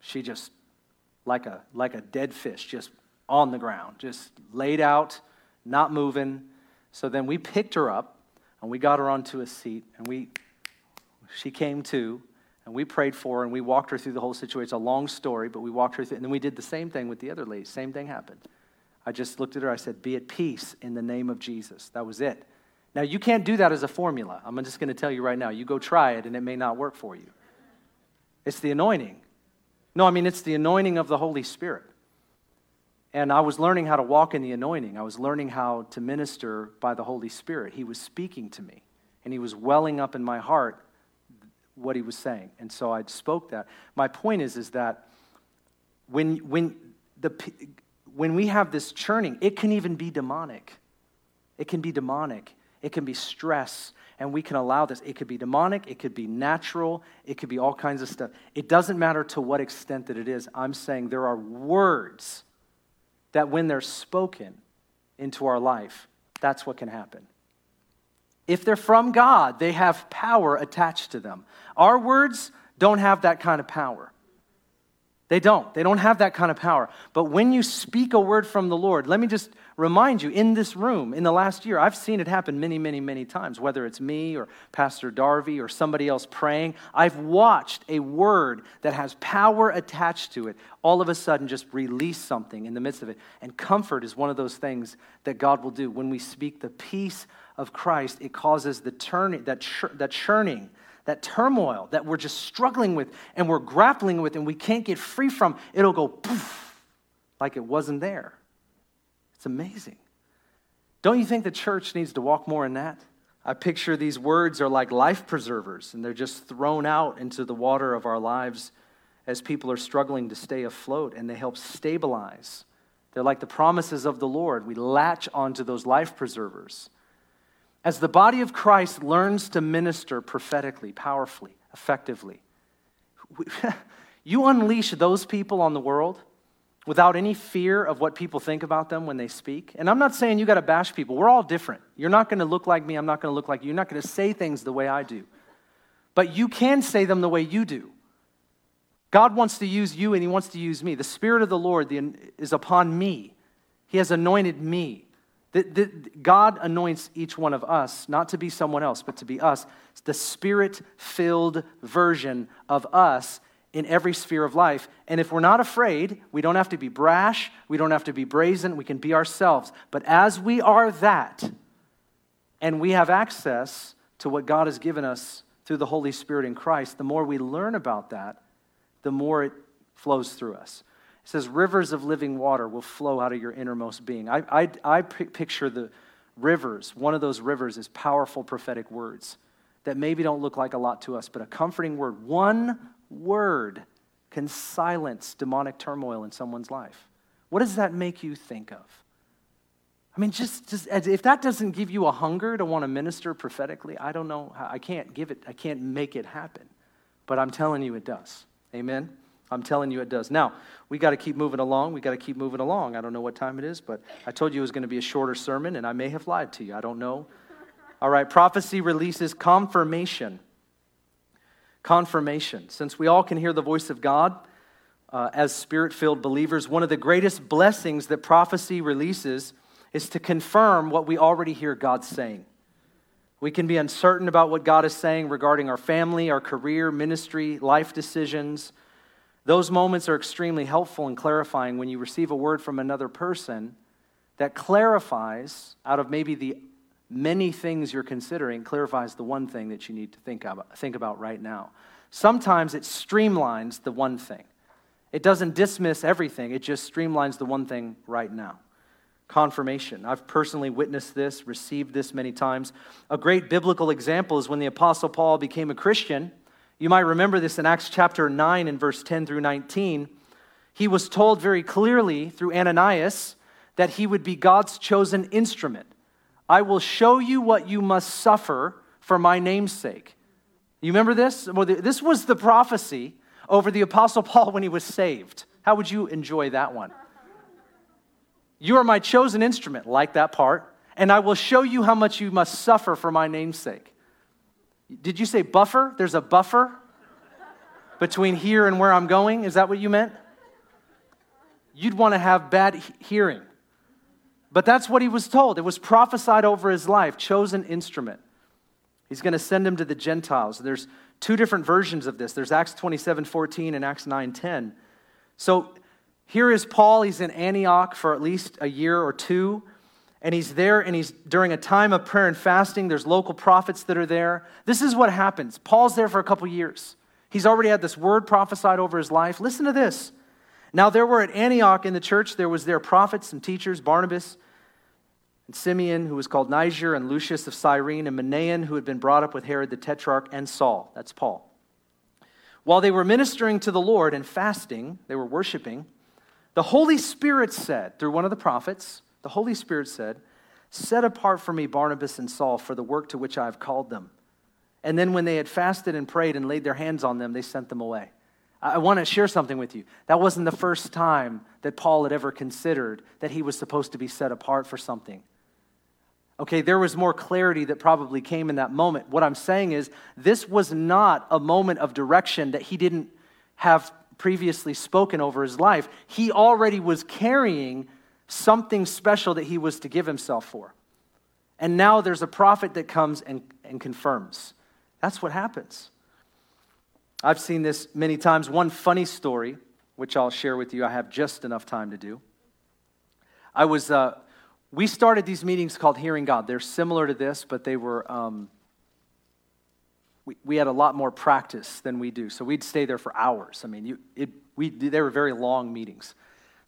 she just, like a, like a dead fish, just on the ground, just laid out, not moving. So then we picked her up and we got her onto a seat and we she came to, and we prayed for her, and we walked her through the whole situation. It's a long story, but we walked her through, and then we did the same thing with the other lady. Same thing happened. I just looked at her, I said, Be at peace in the name of Jesus. That was it. Now, you can't do that as a formula. I'm just going to tell you right now. You go try it, and it may not work for you. It's the anointing. No, I mean, it's the anointing of the Holy Spirit. And I was learning how to walk in the anointing. I was learning how to minister by the Holy Spirit. He was speaking to me, and He was welling up in my heart what he was saying. And so I spoke that. My point is, is that when, when, the, when we have this churning, it can even be demonic. It can be demonic. It can be stress, and we can allow this. It could be demonic, it could be natural, it could be all kinds of stuff. It doesn't matter to what extent that it is. I'm saying there are words that, when they're spoken into our life, that's what can happen. If they're from God, they have power attached to them. Our words don't have that kind of power. They don't. They don't have that kind of power. But when you speak a word from the Lord, let me just remind you in this room, in the last year, I've seen it happen many, many, many times, whether it's me or Pastor Darby or somebody else praying. I've watched a word that has power attached to it all of a sudden just release something in the midst of it. And comfort is one of those things that God will do. When we speak the peace of Christ, it causes the turning, that, chur- that churning, that turmoil that we're just struggling with and we're grappling with and we can't get free from. It'll go poof, like it wasn't there. It's amazing. Don't you think the church needs to walk more in that? I picture these words are like life preservers and they're just thrown out into the water of our lives as people are struggling to stay afloat and they help stabilize. They're like the promises of the Lord. We latch onto those life preservers. As the body of Christ learns to minister prophetically, powerfully, effectively, [laughs] you unleash those people on the world without any fear of what people think about them when they speak. And I'm not saying you got to bash people. We're all different. You're not going to look like me. I'm not going to look like you. You're not going to say things the way I do. But you can say them the way you do. God wants to use you and He wants to use me. The Spirit of the Lord is upon me, He has anointed me. God anoints each one of us, not to be someone else, but to be us. It's the spirit filled version of us in every sphere of life. And if we're not afraid, we don't have to be brash, we don't have to be brazen, we can be ourselves. But as we are that, and we have access to what God has given us through the Holy Spirit in Christ, the more we learn about that, the more it flows through us. It says, rivers of living water will flow out of your innermost being. I, I, I picture the rivers, one of those rivers is powerful prophetic words that maybe don't look like a lot to us, but a comforting word. One word can silence demonic turmoil in someone's life. What does that make you think of? I mean, just, just if that doesn't give you a hunger to want to minister prophetically, I don't know. I can't give it, I can't make it happen. But I'm telling you it does. Amen? I'm telling you it does. Now, we got to keep moving along. We got to keep moving along. I don't know what time it is, but I told you it was going to be a shorter sermon, and I may have lied to you. I don't know. All right, prophecy releases confirmation. Confirmation. Since we all can hear the voice of God uh, as spirit filled believers, one of the greatest blessings that prophecy releases is to confirm what we already hear God saying. We can be uncertain about what God is saying regarding our family, our career, ministry, life decisions. Those moments are extremely helpful and clarifying when you receive a word from another person that clarifies, out of maybe the many things you're considering, clarifies the one thing that you need to think about, think about right now. Sometimes it streamlines the one thing. It doesn't dismiss everything, it just streamlines the one thing right now confirmation. I've personally witnessed this, received this many times. A great biblical example is when the Apostle Paul became a Christian. You might remember this in Acts chapter 9 and verse 10 through 19. He was told very clearly through Ananias that he would be God's chosen instrument. I will show you what you must suffer for my name's sake. You remember this? Well, this was the prophecy over the Apostle Paul when he was saved. How would you enjoy that one? You are my chosen instrument, like that part, and I will show you how much you must suffer for my name's sake. Did you say buffer? There's a buffer between here and where I'm going? Is that what you meant? You'd want to have bad hearing. But that's what he was told. It was prophesied over his life, chosen instrument. He's going to send him to the Gentiles. There's two different versions of this. There's Acts 27 14 and Acts 9 10. So here is Paul. He's in Antioch for at least a year or two. And he's there and he's during a time of prayer and fasting. There's local prophets that are there. This is what happens. Paul's there for a couple years. He's already had this word prophesied over his life. Listen to this. Now, there were at Antioch in the church, there was their prophets and teachers, Barnabas and Simeon, who was called Niger, and Lucius of Cyrene, and Manaen, who had been brought up with Herod the Tetrarch, and Saul. That's Paul. While they were ministering to the Lord and fasting, they were worshiping, the Holy Spirit said, through one of the prophets, the Holy Spirit said, Set apart for me Barnabas and Saul for the work to which I have called them. And then when they had fasted and prayed and laid their hands on them, they sent them away. I want to share something with you. That wasn't the first time that Paul had ever considered that he was supposed to be set apart for something. Okay, there was more clarity that probably came in that moment. What I'm saying is, this was not a moment of direction that he didn't have previously spoken over his life, he already was carrying something special that he was to give himself for. And now there's a prophet that comes and, and confirms. That's what happens. I've seen this many times. One funny story, which I'll share with you, I have just enough time to do. I was, uh, we started these meetings called Hearing God. They're similar to this, but they were, um, we, we had a lot more practice than we do. So we'd stay there for hours. I mean, you, it, we, they were very long meetings,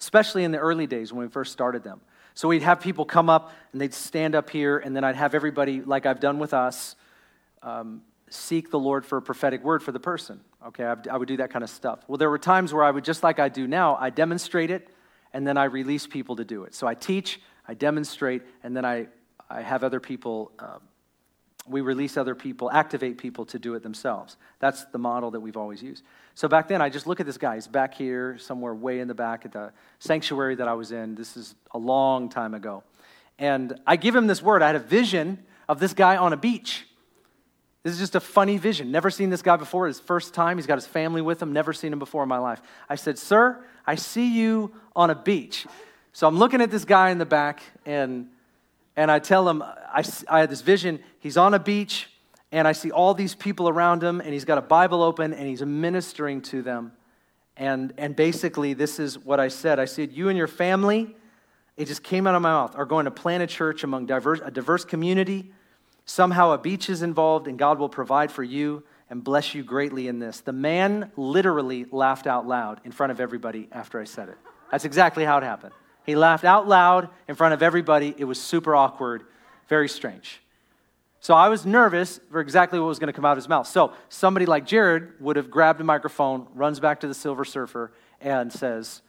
especially in the early days when we first started them. So we'd have people come up and they'd stand up here, and then I'd have everybody, like I've done with us, um, seek the Lord for a prophetic word for the person. Okay, I would do that kind of stuff. Well, there were times where I would, just like I do now, I demonstrate it, and then I release people to do it. So I teach, I demonstrate, and then I, I have other people um, we release other people, activate people to do it themselves. That's the model that we've always used. So back then, I just look at this guy. He's back here, somewhere way in the back at the sanctuary that I was in. This is a long time ago. And I give him this word. I had a vision of this guy on a beach. This is just a funny vision. Never seen this guy before. His first time. He's got his family with him. Never seen him before in my life. I said, Sir, I see you on a beach. So I'm looking at this guy in the back, and, and I tell him, I, I had this vision. He's on a beach, and I see all these people around him, and he's got a Bible open, and he's ministering to them. And, and basically, this is what I said I said, You and your family, it just came out of my mouth, are going to plant a church among diverse, a diverse community Somehow a beach is involved, and God will provide for you and bless you greatly in this. The man literally laughed out loud in front of everybody after I said it. That's exactly how it happened. He laughed out loud in front of everybody. It was super awkward, very strange. So I was nervous for exactly what was going to come out of his mouth. So somebody like Jared would have grabbed a microphone, runs back to the Silver Surfer, and says,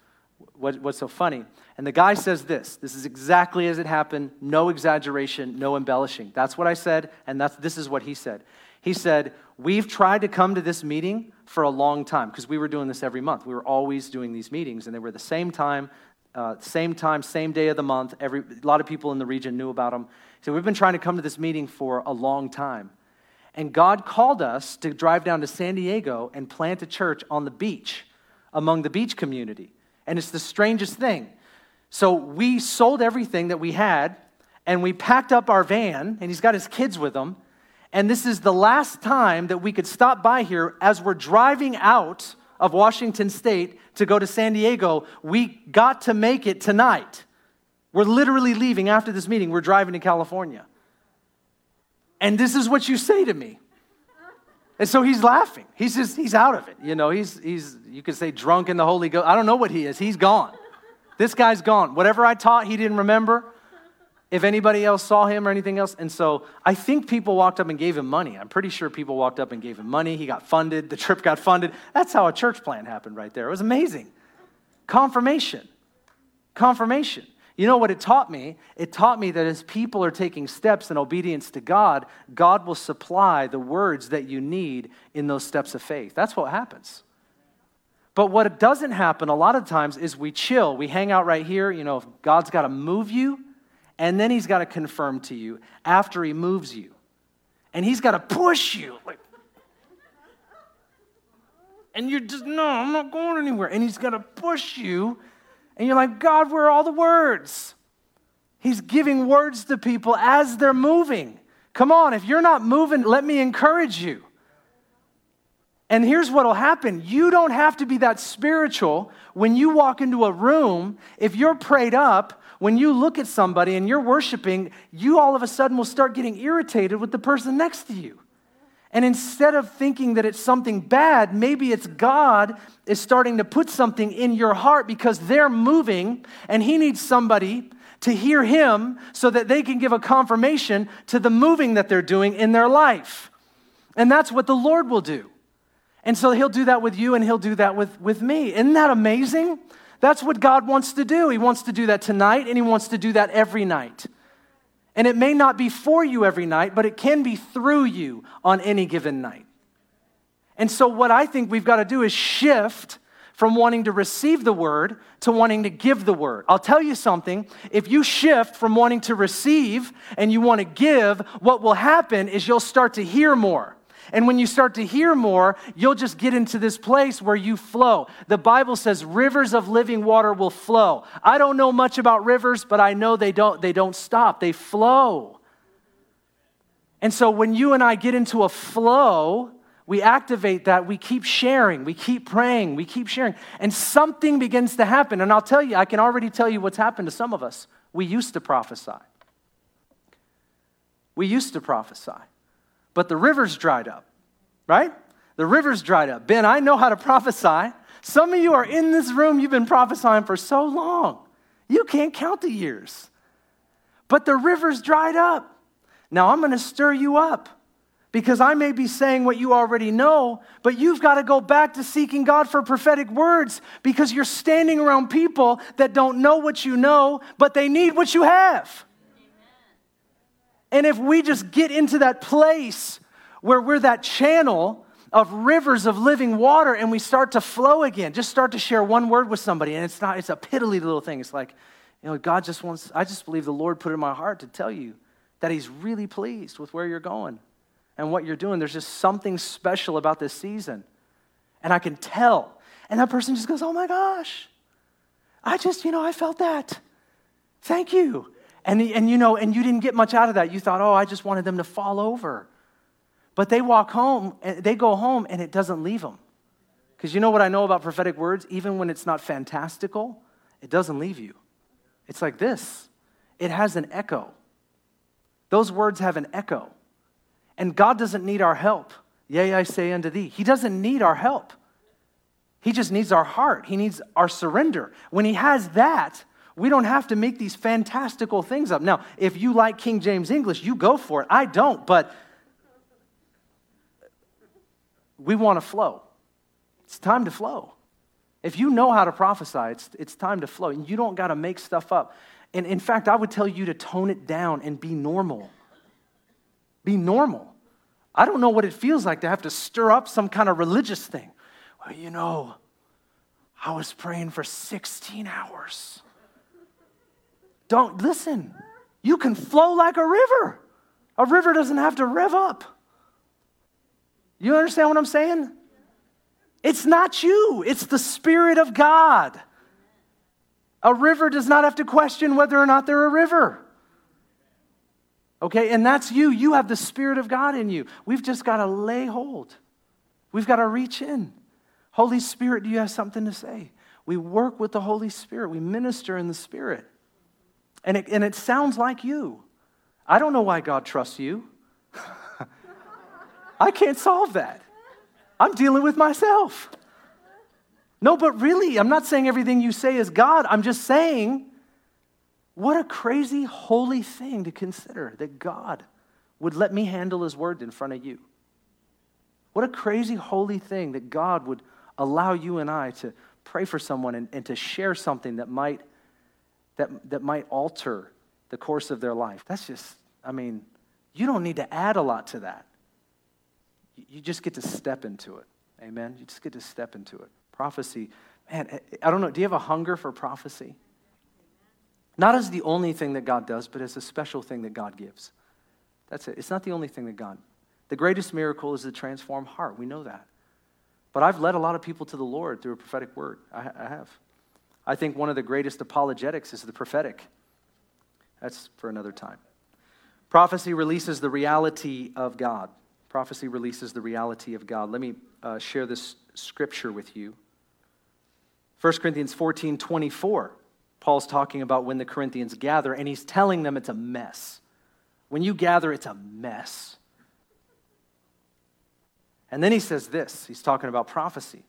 what, What's so funny? And the guy says this this is exactly as it happened, no exaggeration, no embellishing. That's what I said, and that's, this is what he said. He said, We've tried to come to this meeting for a long time because we were doing this every month. We were always doing these meetings, and they were the same time, uh, same time, same day of the month. Every, a lot of people in the region knew about them. So we've been trying to come to this meeting for a long time. And God called us to drive down to San Diego and plant a church on the beach among the beach community. And it's the strangest thing. So we sold everything that we had and we packed up our van, and he's got his kids with him. And this is the last time that we could stop by here as we're driving out of Washington State to go to San Diego. We got to make it tonight. We're literally leaving after this meeting. We're driving to California. And this is what you say to me. And so he's laughing. He's just, he's out of it. You know, he's, he's, you could say drunk in the Holy Ghost. I don't know what he is. He's gone. This guy's gone. Whatever I taught, he didn't remember if anybody else saw him or anything else. And so I think people walked up and gave him money. I'm pretty sure people walked up and gave him money. He got funded. The trip got funded. That's how a church plan happened right there. It was amazing. Confirmation. Confirmation. You know what it taught me? It taught me that as people are taking steps in obedience to God, God will supply the words that you need in those steps of faith. That's what happens. But what doesn't happen a lot of times is we chill. We hang out right here. You know, if God's got to move you, and then He's got to confirm to you after He moves you. And He's got to push you. Like, and you're just, no, I'm not going anywhere. And He's got to push you. And you're like, God, where are all the words? He's giving words to people as they're moving. Come on, if you're not moving, let me encourage you. And here's what will happen you don't have to be that spiritual when you walk into a room. If you're prayed up, when you look at somebody and you're worshiping, you all of a sudden will start getting irritated with the person next to you. And instead of thinking that it's something bad, maybe it's God is starting to put something in your heart because they're moving and He needs somebody to hear Him so that they can give a confirmation to the moving that they're doing in their life. And that's what the Lord will do. And so he'll do that with you and he'll do that with, with me. Isn't that amazing? That's what God wants to do. He wants to do that tonight and he wants to do that every night. And it may not be for you every night, but it can be through you on any given night. And so, what I think we've got to do is shift from wanting to receive the word to wanting to give the word. I'll tell you something. If you shift from wanting to receive and you want to give, what will happen is you'll start to hear more. And when you start to hear more, you'll just get into this place where you flow. The Bible says rivers of living water will flow. I don't know much about rivers, but I know they don't, they don't stop, they flow. And so when you and I get into a flow, we activate that, we keep sharing, we keep praying, we keep sharing, and something begins to happen. And I'll tell you, I can already tell you what's happened to some of us. We used to prophesy. We used to prophesy but the rivers dried up, right? The rivers dried up. Ben, I know how to prophesy. Some of you are in this room, you've been prophesying for so long. You can't count the years. But the rivers dried up. Now I'm going to stir you up because I may be saying what you already know, but you've got to go back to seeking God for prophetic words because you're standing around people that don't know what you know, but they need what you have. And if we just get into that place where we're that channel of rivers of living water and we start to flow again, just start to share one word with somebody, and it's not, it's a piddly little thing. It's like, you know, God just wants, I just believe the Lord put in my heart to tell you that He's really pleased with where you're going. and what you're doing. There's just something special about this season. And I can tell. And that person just goes, Oh my gosh, I just, you know, I felt that. Thank you. And, and you know, and you didn't get much out of that. You thought, Oh, I just wanted them to fall over. But they walk home, they go home, and it doesn't leave them. Because you know what I know about prophetic words? Even when it's not fantastical, it doesn't leave you. It's like this it has an echo. Those words have an echo. And God doesn't need our help. Yea, I say unto thee. He doesn't need our help. He just needs our heart. He needs our surrender. When He has that, we don't have to make these fantastical things up. Now, if you like King James English, you go for it. I don't, but we want to flow. It's time to flow. If you know how to prophesy, it's, it's time to flow. And you don't got to make stuff up. And in fact, I would tell you to tone it down and be normal. Be normal. I don't know what it feels like to have to stir up some kind of religious thing. Well, you know, I was praying for 16 hours. Don't listen. You can flow like a river. A river doesn't have to rev up. You understand what I'm saying? It's not you, it's the Spirit of God. A river does not have to question whether or not they're a river. Okay, and that's you. You have the Spirit of God in you. We've just got to lay hold, we've got to reach in. Holy Spirit, do you have something to say? We work with the Holy Spirit, we minister in the Spirit. And it, and it sounds like you. I don't know why God trusts you. [laughs] I can't solve that. I'm dealing with myself. No, but really, I'm not saying everything you say is God. I'm just saying, what a crazy, holy thing to consider that God would let me handle His word in front of you. What a crazy, holy thing that God would allow you and I to pray for someone and, and to share something that might, that, that might alter the course of their life. That's just, I mean, you don't need to add a lot to that. You just get to step into it. Amen? You just get to step into it. Prophecy, man, I don't know. Do you have a hunger for prophecy? Not as the only thing that God does, but as a special thing that God gives. That's it. It's not the only thing that God. The greatest miracle is the transformed heart. We know that. But I've led a lot of people to the Lord through a prophetic word. I, I have. I think one of the greatest apologetics is the prophetic. That's for another time. Prophecy releases the reality of God. Prophecy releases the reality of God. Let me uh, share this scripture with you. 1 Corinthians 14 24. Paul's talking about when the Corinthians gather, and he's telling them it's a mess. When you gather, it's a mess. And then he says this he's talking about prophecy.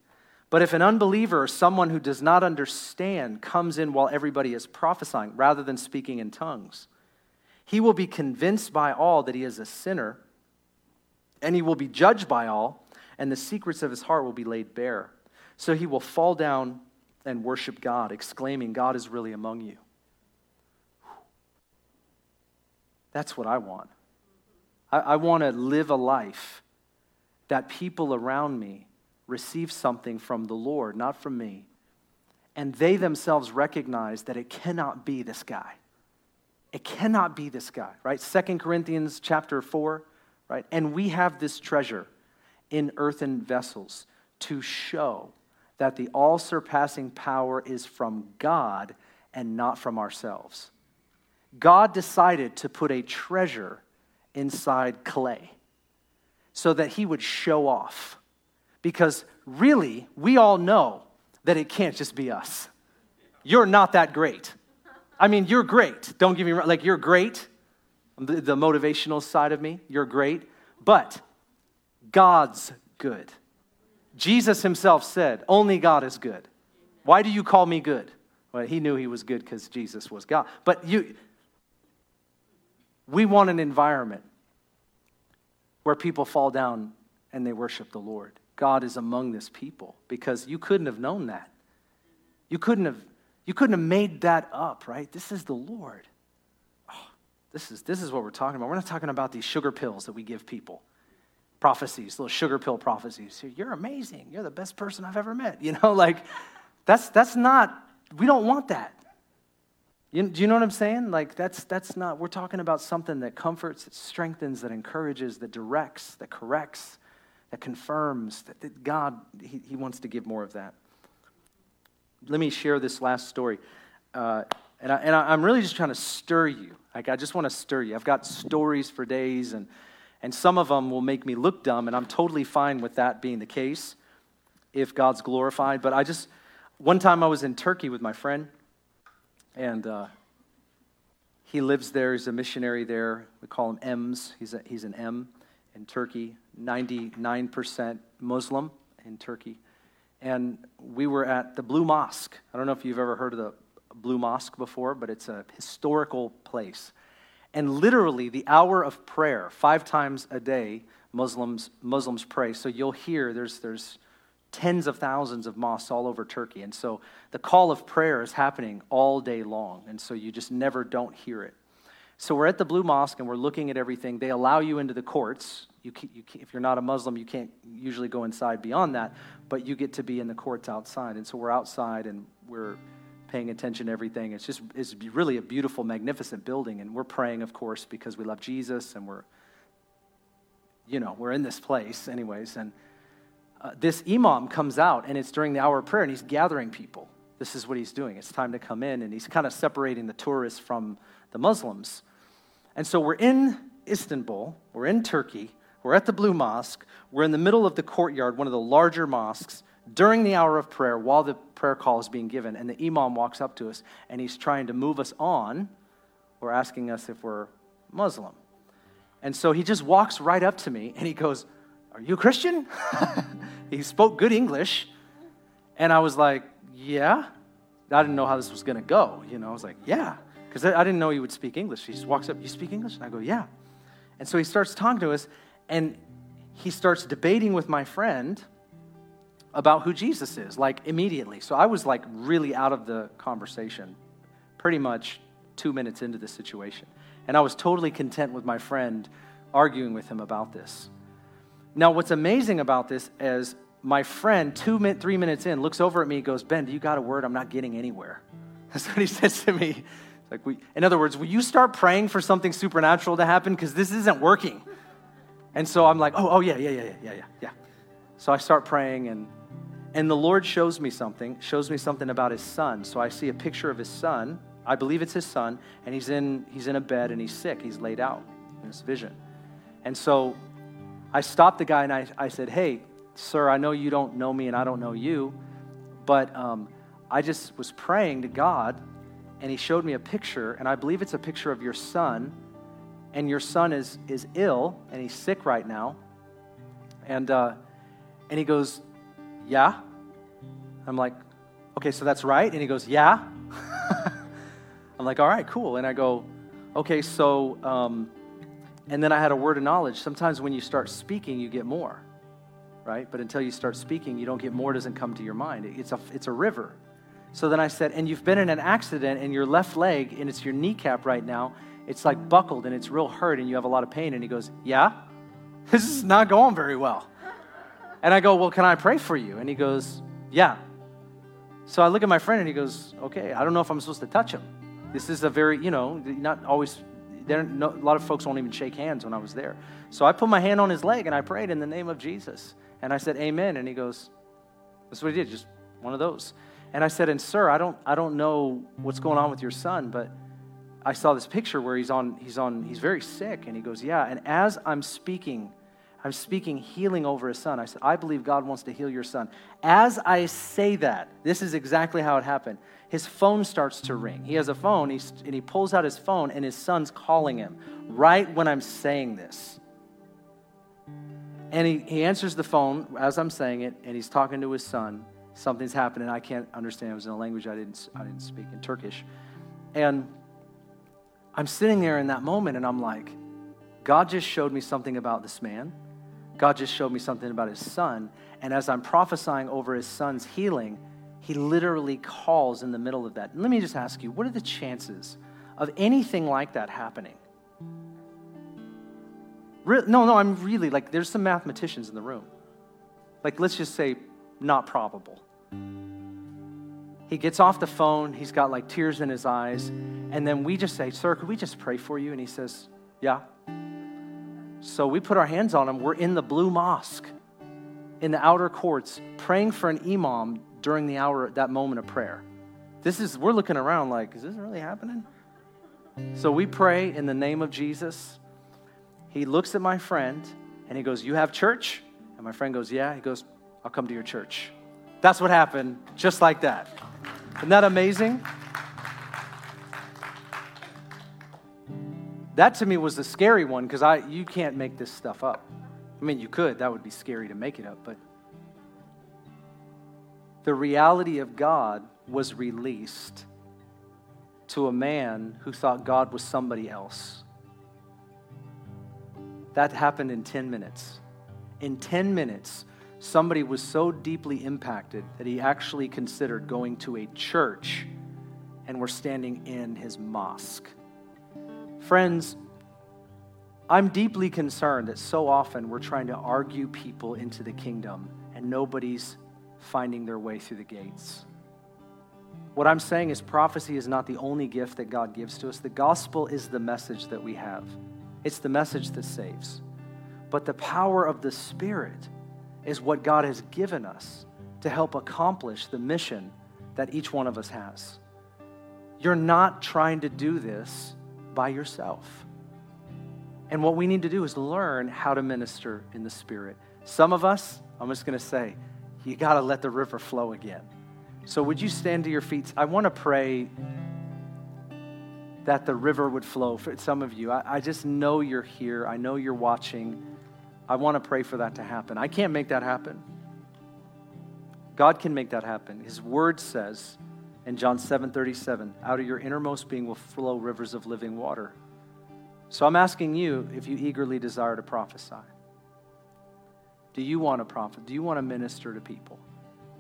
But if an unbeliever or someone who does not understand comes in while everybody is prophesying rather than speaking in tongues, he will be convinced by all that he is a sinner and he will be judged by all, and the secrets of his heart will be laid bare. So he will fall down and worship God, exclaiming, God is really among you. That's what I want. I, I want to live a life that people around me receive something from the Lord, not from me, and they themselves recognize that it cannot be this guy. It cannot be this guy, right? Second Corinthians chapter 4 right? And we have this treasure in earthen vessels to show that the all surpassing power is from God and not from ourselves. God decided to put a treasure inside clay so that he would show off. Because really, we all know that it can't just be us. You're not that great. I mean, you're great. Don't get me wrong. Like, you're great the, the motivational side of me. You're great. But God's good. Jesus himself said, Only God is good. Why do you call me good? Well, he knew he was good because Jesus was God. But you, we want an environment where people fall down and they worship the Lord. God is among this people because you couldn't have known that. You couldn't have, you couldn't have made that up, right? This is the Lord. Oh, this is, this is what we're talking about. We're not talking about these sugar pills that we give people. Prophecies, little sugar pill prophecies. You're amazing. You're the best person I've ever met. [laughs] You know, like that's that's not, we don't want that. You, do you know what I'm saying? Like, that's, that's not, we're talking about something that comforts, that strengthens, that encourages, that directs, that corrects, that confirms, that, that God, he, he wants to give more of that. Let me share this last story. Uh, and, I, and I, I'm really just trying to stir you. Like, I just want to stir you. I've got stories for days, and, and some of them will make me look dumb, and I'm totally fine with that being the case if God's glorified. But I just, one time I was in Turkey with my friend, and uh, he lives there. He's a missionary there. We call him Ems. He's, a, he's an M in Turkey, 99% Muslim in Turkey. And we were at the Blue Mosque. I don't know if you've ever heard of the Blue Mosque before, but it's a historical place. And literally, the hour of prayer, five times a day, Muslims, Muslims pray. So you'll hear there's, there's tens of thousands of mosques all over Turkey. And so the call of prayer is happening all day long. And so you just never don't hear it. So we're at the Blue Mosque and we're looking at everything. They allow you into the courts. You, you if you're not a Muslim, you can't usually go inside beyond that, but you get to be in the courts outside. And so we're outside and we're paying attention to everything. It's just it's really a beautiful, magnificent building. And we're praying, of course, because we love Jesus and we're, you know, we're in this place, anyways. And uh, this imam comes out, and it's during the hour of prayer, and he's gathering people. This is what he's doing. It's time to come in, and he's kind of separating the tourists from the Muslims. And so we're in Istanbul, we're in Turkey, we're at the Blue Mosque, we're in the middle of the courtyard, one of the larger mosques, during the hour of prayer, while the prayer call is being given, and the imam walks up to us, and he's trying to move us on, or asking us if we're Muslim. And so he just walks right up to me, and he goes, Are you Christian? [laughs] he spoke good English. And I was like, Yeah. I didn't know how this was going to go. You know, I was like, Yeah. Because I didn't know he would speak English. He just walks up, You speak English? And I go, Yeah. And so he starts talking to us, and he starts debating with my friend about who Jesus is, like immediately. So I was like really out of the conversation pretty much two minutes into the situation. And I was totally content with my friend arguing with him about this. Now, what's amazing about this is my friend, two, three minutes in, looks over at me and goes, Ben, do you got a word? I'm not getting anywhere. [laughs] That's what he says to me. Like we, in other words, will you start praying for something supernatural to happen? Because this isn't working. And so I'm like, oh, oh, yeah, yeah, yeah, yeah, yeah, yeah. So I start praying, and, and the Lord shows me something, shows me something about his son. So I see a picture of his son. I believe it's his son, and he's in, he's in a bed and he's sick. He's laid out in this vision. And so I stopped the guy and I, I said, Hey, sir, I know you don't know me and I don't know you, but um, I just was praying to God and he showed me a picture, and I believe it's a picture of your son, and your son is, is ill and he's sick right now. And, uh, and he goes, Yeah. I'm like, Okay, so that's right. And he goes, Yeah. [laughs] I'm like, All right, cool. And I go, Okay, so um, and then I had a word of knowledge. Sometimes when you start speaking, you get more, right? But until you start speaking, you don't get more, doesn't come to your mind. It's a, it's a river. So then I said, and you've been in an accident and your left leg, and it's your kneecap right now, it's like buckled and it's real hurt and you have a lot of pain. And he goes, Yeah, [laughs] this is not going very well. And I go, Well, can I pray for you? And he goes, Yeah. So I look at my friend and he goes, Okay, I don't know if I'm supposed to touch him. This is a very, you know, not always no, a lot of folks won't even shake hands when I was there. So I put my hand on his leg and I prayed in the name of Jesus. And I said, Amen. And he goes, That's what he did, just one of those. And I said, And sir, I don't, I don't know what's going on with your son, but I saw this picture where he's on, he's on, he's very sick. And he goes, Yeah. And as I'm speaking, I'm speaking healing over his son. I said, I believe God wants to heal your son. As I say that, this is exactly how it happened his phone starts to ring. He has a phone, and he pulls out his phone, and his son's calling him right when I'm saying this. And he, he answers the phone as I'm saying it, and he's talking to his son. Something's happening. I can't understand. It was in a language I didn't, I didn't speak, in Turkish. And I'm sitting there in that moment, and I'm like, God just showed me something about this man. God just showed me something about his son. And as I'm prophesying over his son's healing, he literally calls in the middle of that. And let me just ask you what are the chances of anything like that happening? Re- no, no, I'm really like, there's some mathematicians in the room. Like, let's just say, not probable. He gets off the phone. He's got like tears in his eyes. And then we just say, Sir, could we just pray for you? And he says, Yeah. So we put our hands on him. We're in the blue mosque in the outer courts praying for an imam during the hour, that moment of prayer. This is, we're looking around like, is this really happening? So we pray in the name of Jesus. He looks at my friend and he goes, You have church? And my friend goes, Yeah. He goes, I'll come to your church. That's what happened, just like that. Isn't that amazing? That to me was the scary one because I you can't make this stuff up. I mean, you could, that would be scary to make it up, but the reality of God was released to a man who thought God was somebody else. That happened in 10 minutes. In 10 minutes, somebody was so deeply impacted that he actually considered going to a church and were standing in his mosque. Friends, I'm deeply concerned that so often we're trying to argue people into the kingdom and nobody's finding their way through the gates. What I'm saying is, prophecy is not the only gift that God gives to us. The gospel is the message that we have, it's the message that saves. But the power of the Spirit is what God has given us to help accomplish the mission that each one of us has. You're not trying to do this by yourself. And what we need to do is learn how to minister in the Spirit. Some of us, I'm just going to say, you got to let the river flow again. So, would you stand to your feet? I want to pray that the river would flow for some of you. I, I just know you're here, I know you're watching. I want to pray for that to happen. I can't make that happen. God can make that happen. His word says in John 7 37, out of your innermost being will flow rivers of living water. So I'm asking you if you eagerly desire to prophesy. Do you want to prophet? Do you want to minister to people?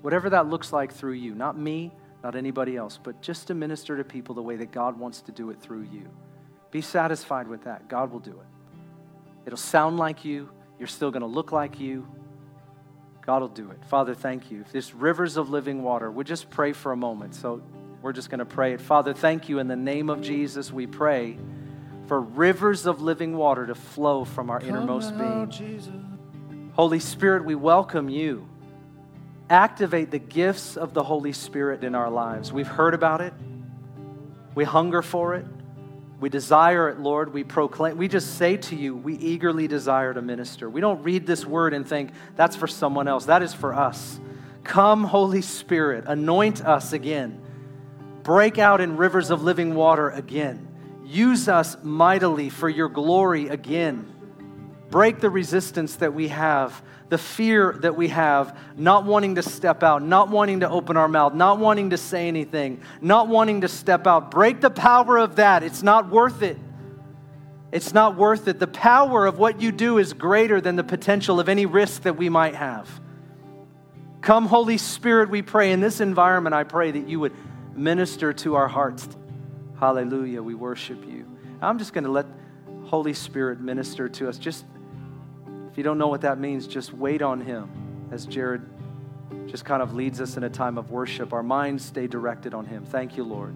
Whatever that looks like through you, not me, not anybody else, but just to minister to people the way that God wants to do it through you. Be satisfied with that. God will do it. It'll sound like you, you're still going to look like you. God will do it. Father, thank you. If there's rivers of living water, we'll just pray for a moment. So we're just going to pray it. Father, thank you. In the name of Jesus, we pray for rivers of living water to flow from our innermost being. Jesus. Holy Spirit, we welcome you. Activate the gifts of the Holy Spirit in our lives. We've heard about it, we hunger for it. We desire it, Lord. We proclaim, we just say to you, we eagerly desire to minister. We don't read this word and think that's for someone else. That is for us. Come, Holy Spirit, anoint us again. Break out in rivers of living water again. Use us mightily for your glory again. Break the resistance that we have the fear that we have, not wanting to step out, not wanting to open our mouth, not wanting to say anything, not wanting to step out. Break the power of that. It's not worth it. It's not worth it. The power of what you do is greater than the potential of any risk that we might have. Come, Holy Spirit, we pray. In this environment, I pray that you would minister to our hearts. Hallelujah. We worship you. I'm just going to let Holy Spirit minister to us. Just if you don't know what that means, just wait on Him as Jared just kind of leads us in a time of worship. Our minds stay directed on Him. Thank you, Lord.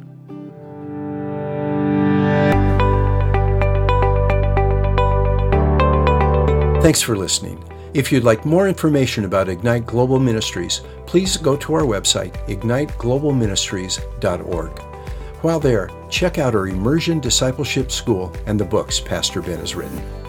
Thanks for listening. If you'd like more information about Ignite Global Ministries, please go to our website, igniteglobalministries.org. While there, check out our Immersion Discipleship School and the books Pastor Ben has written.